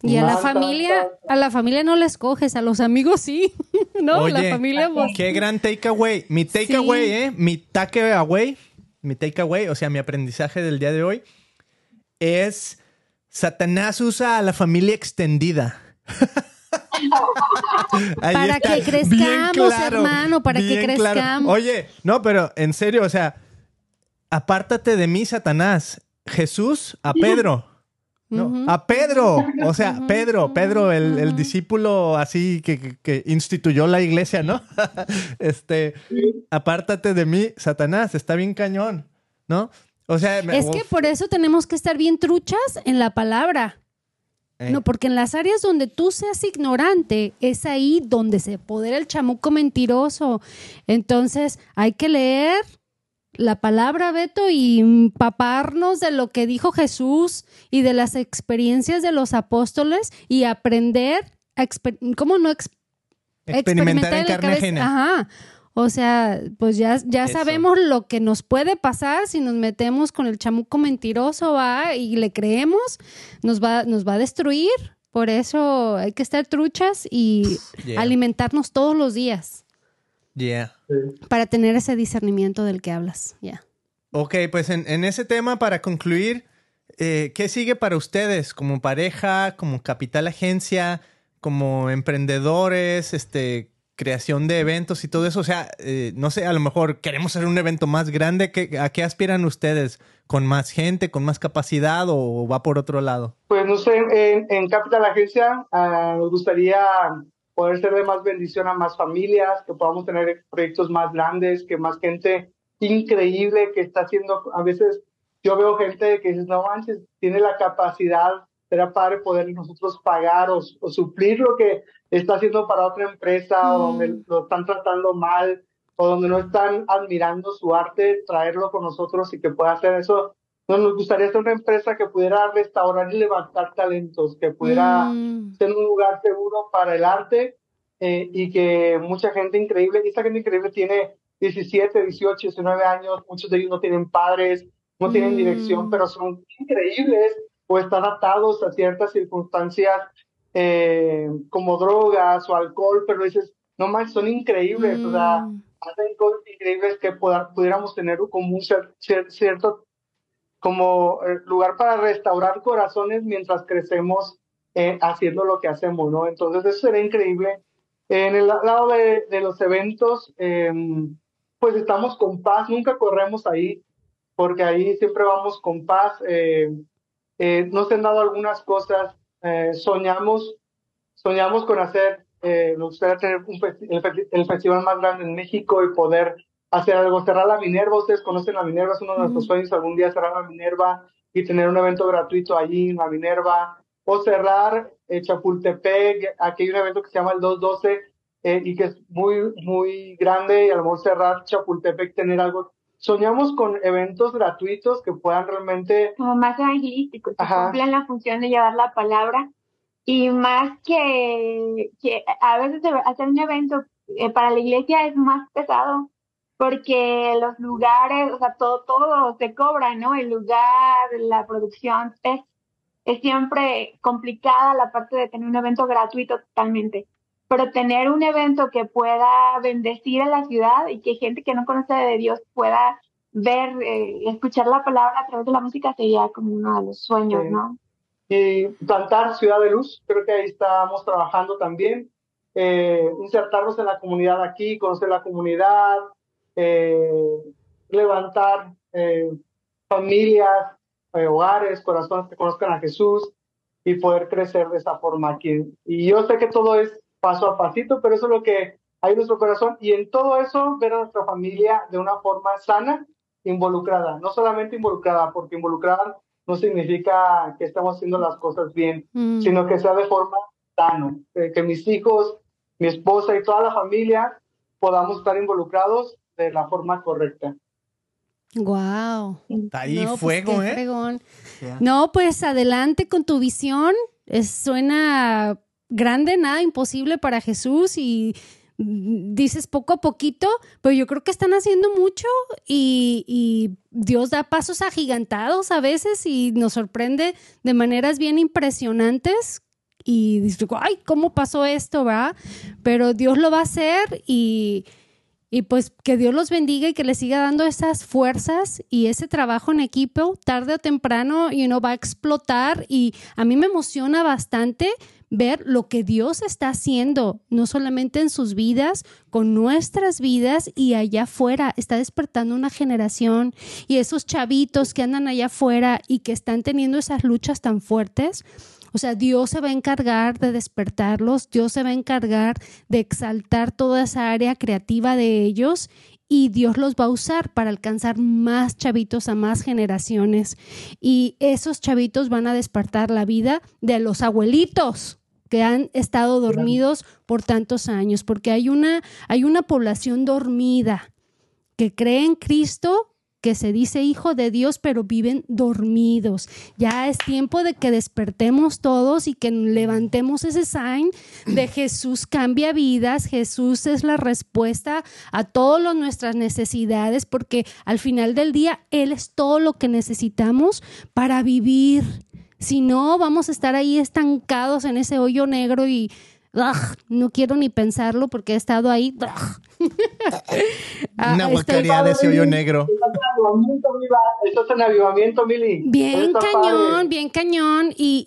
Y a la familia, a la familia no la escoges, a los amigos sí, ¿no? la familia. Pues, qué gran takeaway. Mi takeaway, ¿eh? Mi takeaway, mi takeaway, o sea, mi aprendizaje del día de hoy es Satanás usa a la familia extendida. para que crezcamos, hermano, para que crezcamos. Oye, no, pero en serio, o sea, apártate de mí, Satanás. Jesús a Pedro. No, a Pedro, o sea, Pedro, Pedro, el, discípulo así que, instituyó la iglesia, ¿no? este, apártate de mí, Satanás, está bien cañón, ¿no? O sea, es que por eso tenemos que estar bien truchas en la palabra. Eh. No, porque en las áreas donde tú seas ignorante, es ahí donde se podera el chamuco mentiroso. Entonces, hay que leer la palabra, Beto, y empaparnos de lo que dijo Jesús y de las experiencias de los apóstoles y aprender, ¿cómo no? experimentar, en, carne ajena. Ajá. O sea, pues ya, ya sabemos lo que nos puede pasar si nos metemos con el chamuco mentiroso, va, y le creemos, nos va, nos va a destruir. Por eso hay que estar truchas y alimentarnos todos los días. Yeah. Para tener ese discernimiento del que hablas. Ya. Ok, pues en, en, ese tema, para concluir, eh, ¿qué sigue para ustedes como pareja, como capital agencia, como emprendedores? Este, creación de eventos y todo eso. O sea, eh, no sé, a lo mejor queremos hacer un evento más grande. ¿A qué aspiran ustedes? ¿Con más gente, con más capacidad o va por otro lado? Pues no sé, en, Capital Agencia uh, nos gustaría poder ser de más bendición a más familias, que podamos tener proyectos más grandes, que más gente increíble que está haciendo, a veces yo veo gente que dice, no manches, tiene la capacidad será padre poder nosotros pagar o, suplir lo que está haciendo para otra empresa o donde mm. lo están tratando mal o donde no están admirando su arte, traerlo con nosotros y que pueda hacer eso. Nos gustaría ser una empresa que pudiera restaurar y levantar talentos, que pudiera mm. ser un lugar seguro para el arte eh, y que mucha gente increíble, y esa gente increíble tiene 17, 18, 19 años, muchos de ellos no tienen padres, no tienen mm. dirección, pero son increíbles o están atados a ciertas circunstancias eh, como drogas o alcohol, pero dices, no más, son increíbles, o sea, mm. hacen cosas increíbles que pudiéramos tener como un cierto, como eh, lugar para restaurar corazones mientras crecemos eh, haciendo lo que hacemos, ¿no? Entonces eso sería increíble. En el lado de, los eventos, em, pues estamos con paz, nunca corremos ahí, porque ahí siempre vamos con paz. Eh, eh, nos han dado algunas cosas eh, soñamos, soñamos con hacer, nos gustaría tener el, festival más grande en México y poder hacer algo, cerrar la Minerva, ustedes conocen la Minerva, es uno de nuestros sueños, algún día cerrar la Minerva y tener un evento gratuito allí en la Minerva, o cerrar eh, Chapultepec, aquí hay un evento que se llama el 212 eh, y que es muy, muy grande y a lo mejor cerrar Chapultepec, tener algo. Soñamos con eventos gratuitos que puedan realmente... Como más evangelísticos, que cumplan la función de llevar la palabra y más que, que a veces hacer un evento eh, para la iglesia es más pesado porque los lugares, o sea, todo, todo se cobra, ¿no? El lugar, la producción, es, es siempre complicada la parte de tener un evento gratuito totalmente. Pero tener un evento que pueda bendecir a la ciudad y que gente que no conoce de Dios pueda ver, eh, escuchar la palabra a través de la música sería como uno de los sueños, ¿no? Y plantar Ciudad de Luz, creo que ahí estamos trabajando también. Eh, insertarnos en la comunidad aquí, conocer la comunidad, eh, levantar eh, familias, eh, hogares, corazones que conozcan a Jesús y poder crecer de esa forma aquí. Y yo sé que todo es paso a pasito, pero eso es lo que hay en nuestro corazón y en todo eso ver a nuestra familia de una forma sana, involucrada, no solamente involucrada, porque involucrada no significa que estamos haciendo las cosas bien, mm. sino que sea de forma sana, que mis hijos, mi esposa y toda la familia podamos estar involucrados de la forma correcta. Wow. Está ahí pues, fuego, ¿eh? No, pues adelante con tu visión. suena grande, nada imposible para Jesús y dices poco a poquito, pero yo creo que están haciendo mucho y, y, Dios da pasos agigantados a veces y nos sorprende de maneras bien impresionantes y dices, ay, ¿cómo pasó esto, va? Pero Dios lo va a hacer y y pues que Dios los bendiga y que les siga dando esas fuerzas y ese trabajo en equipo, tarde o temprano, y uno va a explotar. Y a mí me emociona bastante ver lo que Dios está haciendo, no solamente en sus vidas, con nuestras vidas y allá afuera. Está despertando una generación y esos chavitos que andan allá afuera y que están teniendo esas luchas tan fuertes o sea, Dios se va a encargar de despertarlos, Dios se va a encargar de exaltar toda esa área creativa de ellos y Dios los va a usar para alcanzar más chavitos a más generaciones. Y esos chavitos van a despertar la vida de los abuelitos que han estado dormidos por tantos años, porque hay una, hay una población dormida que cree en Cristo, que se dice hijo de Dios, pero viven dormidos. Ya es tiempo de que despertemos todos y que levantemos ese sign de Jesús cambia vidas, Jesús es la respuesta a todas nuestras necesidades, porque al final del día Él es todo lo que necesitamos para vivir. Si no, vamos a estar ahí estancados en ese hoyo negro y no quiero ni pensarlo porque he estado ahí. Ah, Una guacaría de ese hoyo negro. Esto es un avivamiento, Mili. Bien cañón, bien cañón. Y,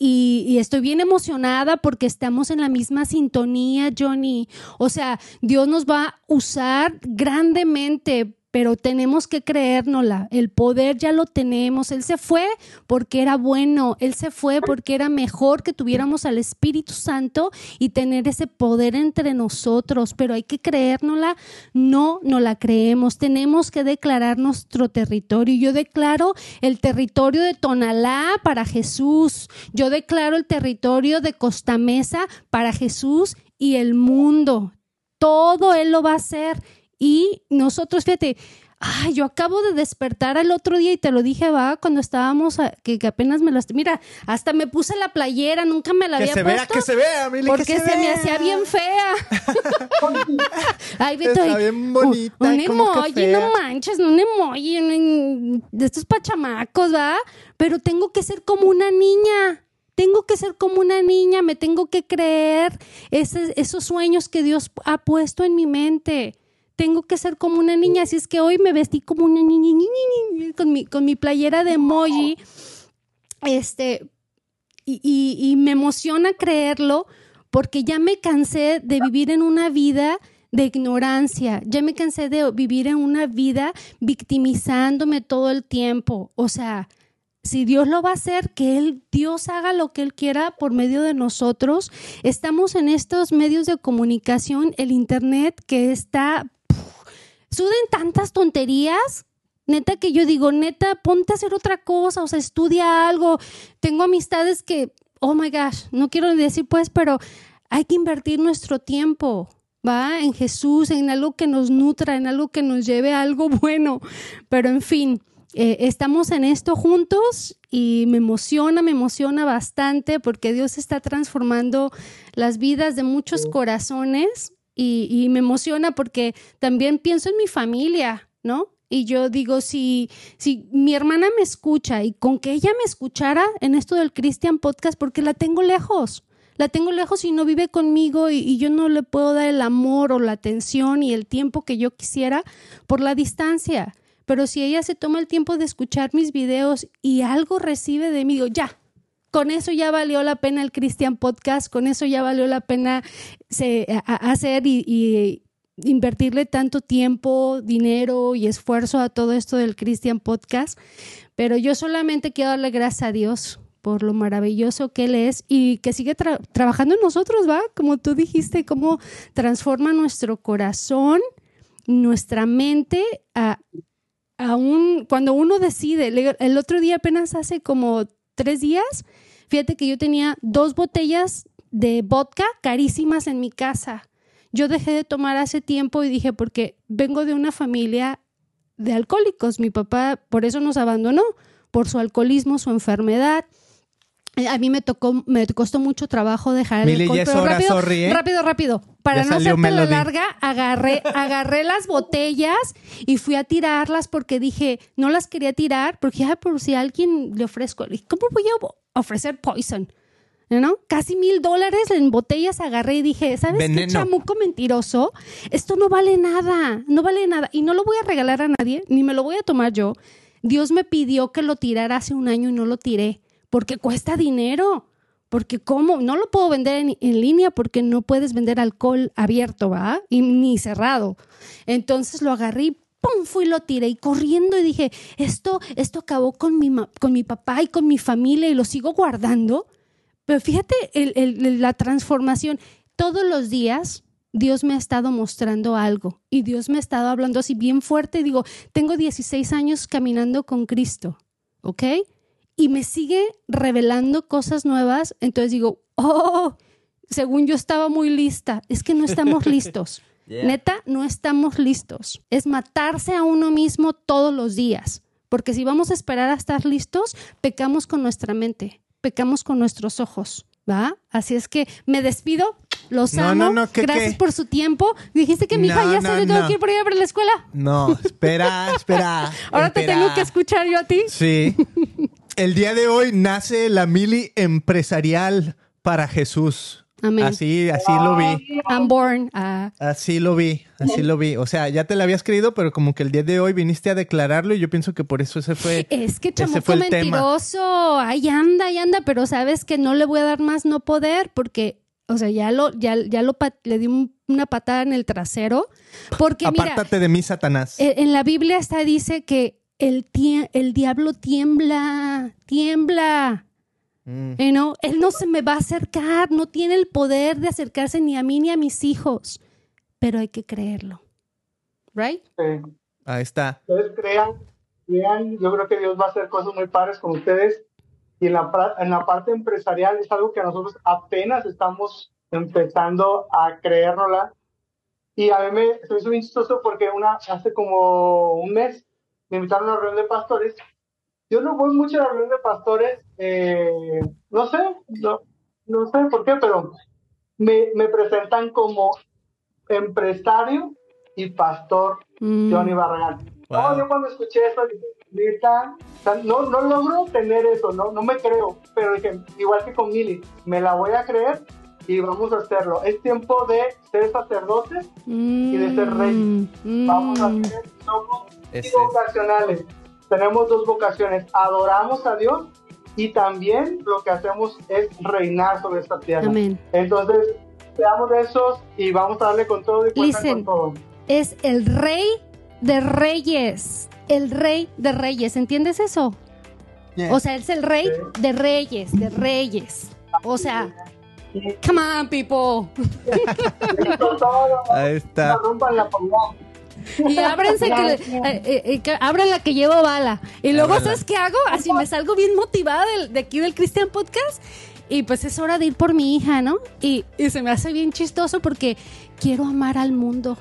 y, estoy bien emocionada porque estamos en la misma sintonía, Johnny. O sea, Dios nos va a usar grandemente pero tenemos que creérnosla. El poder ya lo tenemos. Él se fue porque era bueno. Él se fue porque era mejor que tuviéramos al Espíritu Santo y tener ese poder entre nosotros. Pero hay que creérnosla. No, no la creemos. Tenemos que declarar nuestro territorio. Yo declaro el territorio de Tonalá para Jesús. Yo declaro el territorio de Costamesa para Jesús y el mundo. Todo Él lo va a hacer y nosotros, fíjate, ay, yo acabo de despertar el otro día y te lo dije, va, cuando estábamos, que, apenas me lo... Mira, hasta me puse la playera, nunca me la había puesto. Que se vea, que se vea, Mili, Porque se, me hacía bien fea. ay, Vito, Está bien bonita. Un, emoji, no manches, un emoji, de estos pachamacos, ¿va? Pero tengo que ser como una niña tengo que ser como una niña, me tengo que creer esos sueños que Dios ha puesto en mi mente tengo que ser como una niña, así es que hoy me vestí como una niña, con mi, con mi playera de emoji, este, y, y me emociona creerlo porque ya me cansé de vivir en una vida de ignorancia, ya me cansé de vivir en una vida victimizándome todo el tiempo, o sea, si Dios lo va a hacer, que él, Dios haga lo que Él quiera por medio de nosotros. Estamos en estos medios de comunicación, el Internet que está... suben tantas tonterías Neta que yo digo, neta, ponte a hacer otra cosa, o sea, estudia algo. Tengo amistades que, oh my gosh, no quiero decir pues, pero hay que invertir nuestro tiempo, ¿va? En Jesús, en algo que nos nutra, en algo que nos lleve a algo bueno. Pero en fin, eh, estamos en esto juntos y me emociona, me emociona bastante porque Dios está transformando las vidas de muchos corazones y, y me emociona porque también pienso en mi familia, ¿no? Y yo digo, si, si mi hermana me escucha y con que ella me escuchara en esto del Christian Podcast, porque la tengo lejos, la tengo lejos y no vive conmigo y, y, yo no le puedo dar el amor o la atención y el tiempo que yo quisiera por la distancia. Pero si ella se toma el tiempo de escuchar mis videos y algo recibe de mí, digo, ya, con eso ya valió la pena el Christian Podcast, con eso ya valió la pena se, a, hacer y, invertirle tanto tiempo, dinero y esfuerzo a todo esto del Christian Podcast, pero yo solamente quiero darle gracias a Dios por lo maravilloso que Él es y que sigue tra trabajando en nosotros, ¿va? Como tú dijiste, cómo transforma nuestro corazón, nuestra mente a, a un, cuando uno decide, el otro día apenas hace como tres días, fíjate que yo tenía dos botellas de vodka carísimas en mi casa yo dejé de tomar hace tiempo y dije, porque vengo de una familia de alcohólicos. Mi papá por eso nos abandonó, por su alcoholismo, su enfermedad. A mí me tocó, me costó mucho trabajo dejar el alcohol, pero rápido, sorry, ¿eh? rápido, rápido. Para Ya no hacerte la larga, agarré, agarré las botellas y fui a tirarlas porque dije, no las quería tirar porque, ah, por si a alguien le ofrezco, ¿cómo voy a ofrecer poison? ¿no? Casi mil dólares en botellas agarré y dije, ¿sabes qué chamuco mentiroso? Esto no vale nada, no vale nada. Y no lo voy a regalar a nadie, ni me lo voy a tomar yo. Dios me pidió que lo tirara hace un año y no lo tiré, porque cuesta dinero. Porque cómo, no lo puedo vender en, en línea porque no puedes vender alcohol abierto, ¿va? Y ni cerrado. Entonces lo agarré y ¡pum! Fui y lo tiré y corriendo y dije, esto, esto acabó con mi, con mi papá y con mi familia y lo sigo guardando. Pero fíjate el- el- la transformación. Todos los días Dios me ha estado mostrando algo y Dios me ha estado hablando así bien fuerte. Digo, tengo 16 años caminando con Cristo, ¿ok? Y me sigue revelando cosas nuevas. Entonces digo, oh, según yo estaba muy lista. Es que no estamos listos. Neta, no estamos listos. Es matarse a uno mismo todos los días. Porque si vamos a esperar a estar listos, pecamos con nuestra mente, pecamos con nuestros ojos, ¿va? Así es que me despido, los No, amo. no, no, ¿qué, Gracias qué? por su tiempo. Dijiste que mi hija ya se tengo que ir por allá para la escuela. No, espera, espera. Ahora te espera. tengo que escuchar yo a ti. Sí. El día de hoy nace la mili empresarial para Jesús. Amén. Así, así lo vi. I'm born. ah, Así lo vi, así lo vi. O sea, ya te la habías creído, pero como que el día de hoy viniste a declararlo y yo pienso que por eso ese fue. Es que ese chamuco fue el tema. mentiroso. Ahí anda, ahí anda, pero sabes que no le voy a dar más no poder porque, o sea, ya lo, ya, ya lo le di un- una patada en el trasero. Porque mira, Apártate de mí, Satanás. eh, en la Biblia está dice que el, tie- el diablo tiembla, tiembla. Mm. You know, Él no se me va a acercar, no tiene el poder de acercarse ni a mí ni a mis hijos, pero hay que creerlo. Right? Eh, Ahí está. Ustedes crean, crean, yo creo que Dios va a hacer cosas muy padres con ustedes. Y en la, en la parte empresarial es algo que nosotros apenas estamos empezando a creérnosla. Y a mí me hizo bien chistoso porque una, hace como un mes me invitaron a una reunión de pastores. Yo no voy mucho a la reunión de pastores, eh, no sé, no, no sé por qué, pero me, me presentan como empresario y pastor Mm. Johnny Barragán. Wow. No, yo cuando escuché eso, dije, neta, o sea, no, no logro tener eso, no, no me creo, pero dije, igual que con Mili, me la voy a creer y vamos a hacerlo. Es tiempo de ser sacerdotes y de ser rey. Mm, Vamos a mm. Ese. vocacionales. Tenemos dos vocaciones, adoramos a Dios y también lo que hacemos es reinar sobre esta tierra. Amén. Entonces, seamos de esos y vamos a darle con todo y Listen. con todo. Es el rey de reyes. El rey de reyes. ¿Entiendes eso? O sea, es el rey de reyes, de reyes. O sea, come on, people. Ahí está. Y ábrense que, eh, eh, que, abran la que llevo bala. Y luego, ¿sabes qué hago? Así me salgo bien motivada de, de aquí del Christian Podcast. Y pues es hora de ir por mi hija, ¿no? Y, y, se me hace bien chistoso porque quiero amar al mundo.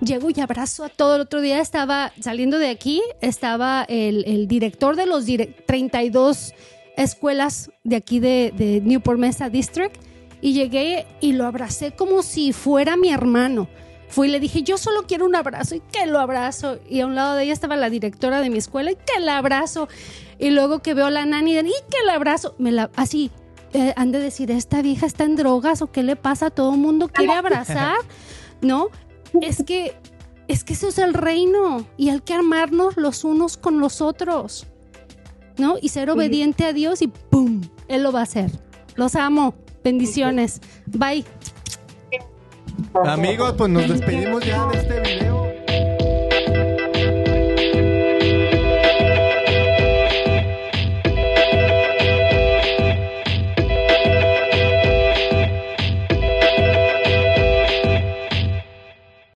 Llego y abrazo a todo. El otro día estaba saliendo de aquí, estaba el, el director de los 32 escuelas de aquí de, de Newport Mesa District. Y llegué y lo abracé como si fuera mi hermano. Fui y le dije, yo solo quiero un abrazo y que lo abrazo. Y a un lado de ella estaba la directora de mi escuela y que la abrazo. Y luego que veo a la nani y que la abrazo. Me la, así, eh, han de decir, esta vieja está en drogas o qué le pasa, todo el mundo quiere abrazar, ¿no? Es que, es que eso es el reino y hay que armarnos los unos con los otros, ¿no? Y ser obediente a Dios y ¡pum! Él lo va a hacer. Los amo. Bendiciones. Bye. Amigos, pues nos despedimos ya de este video.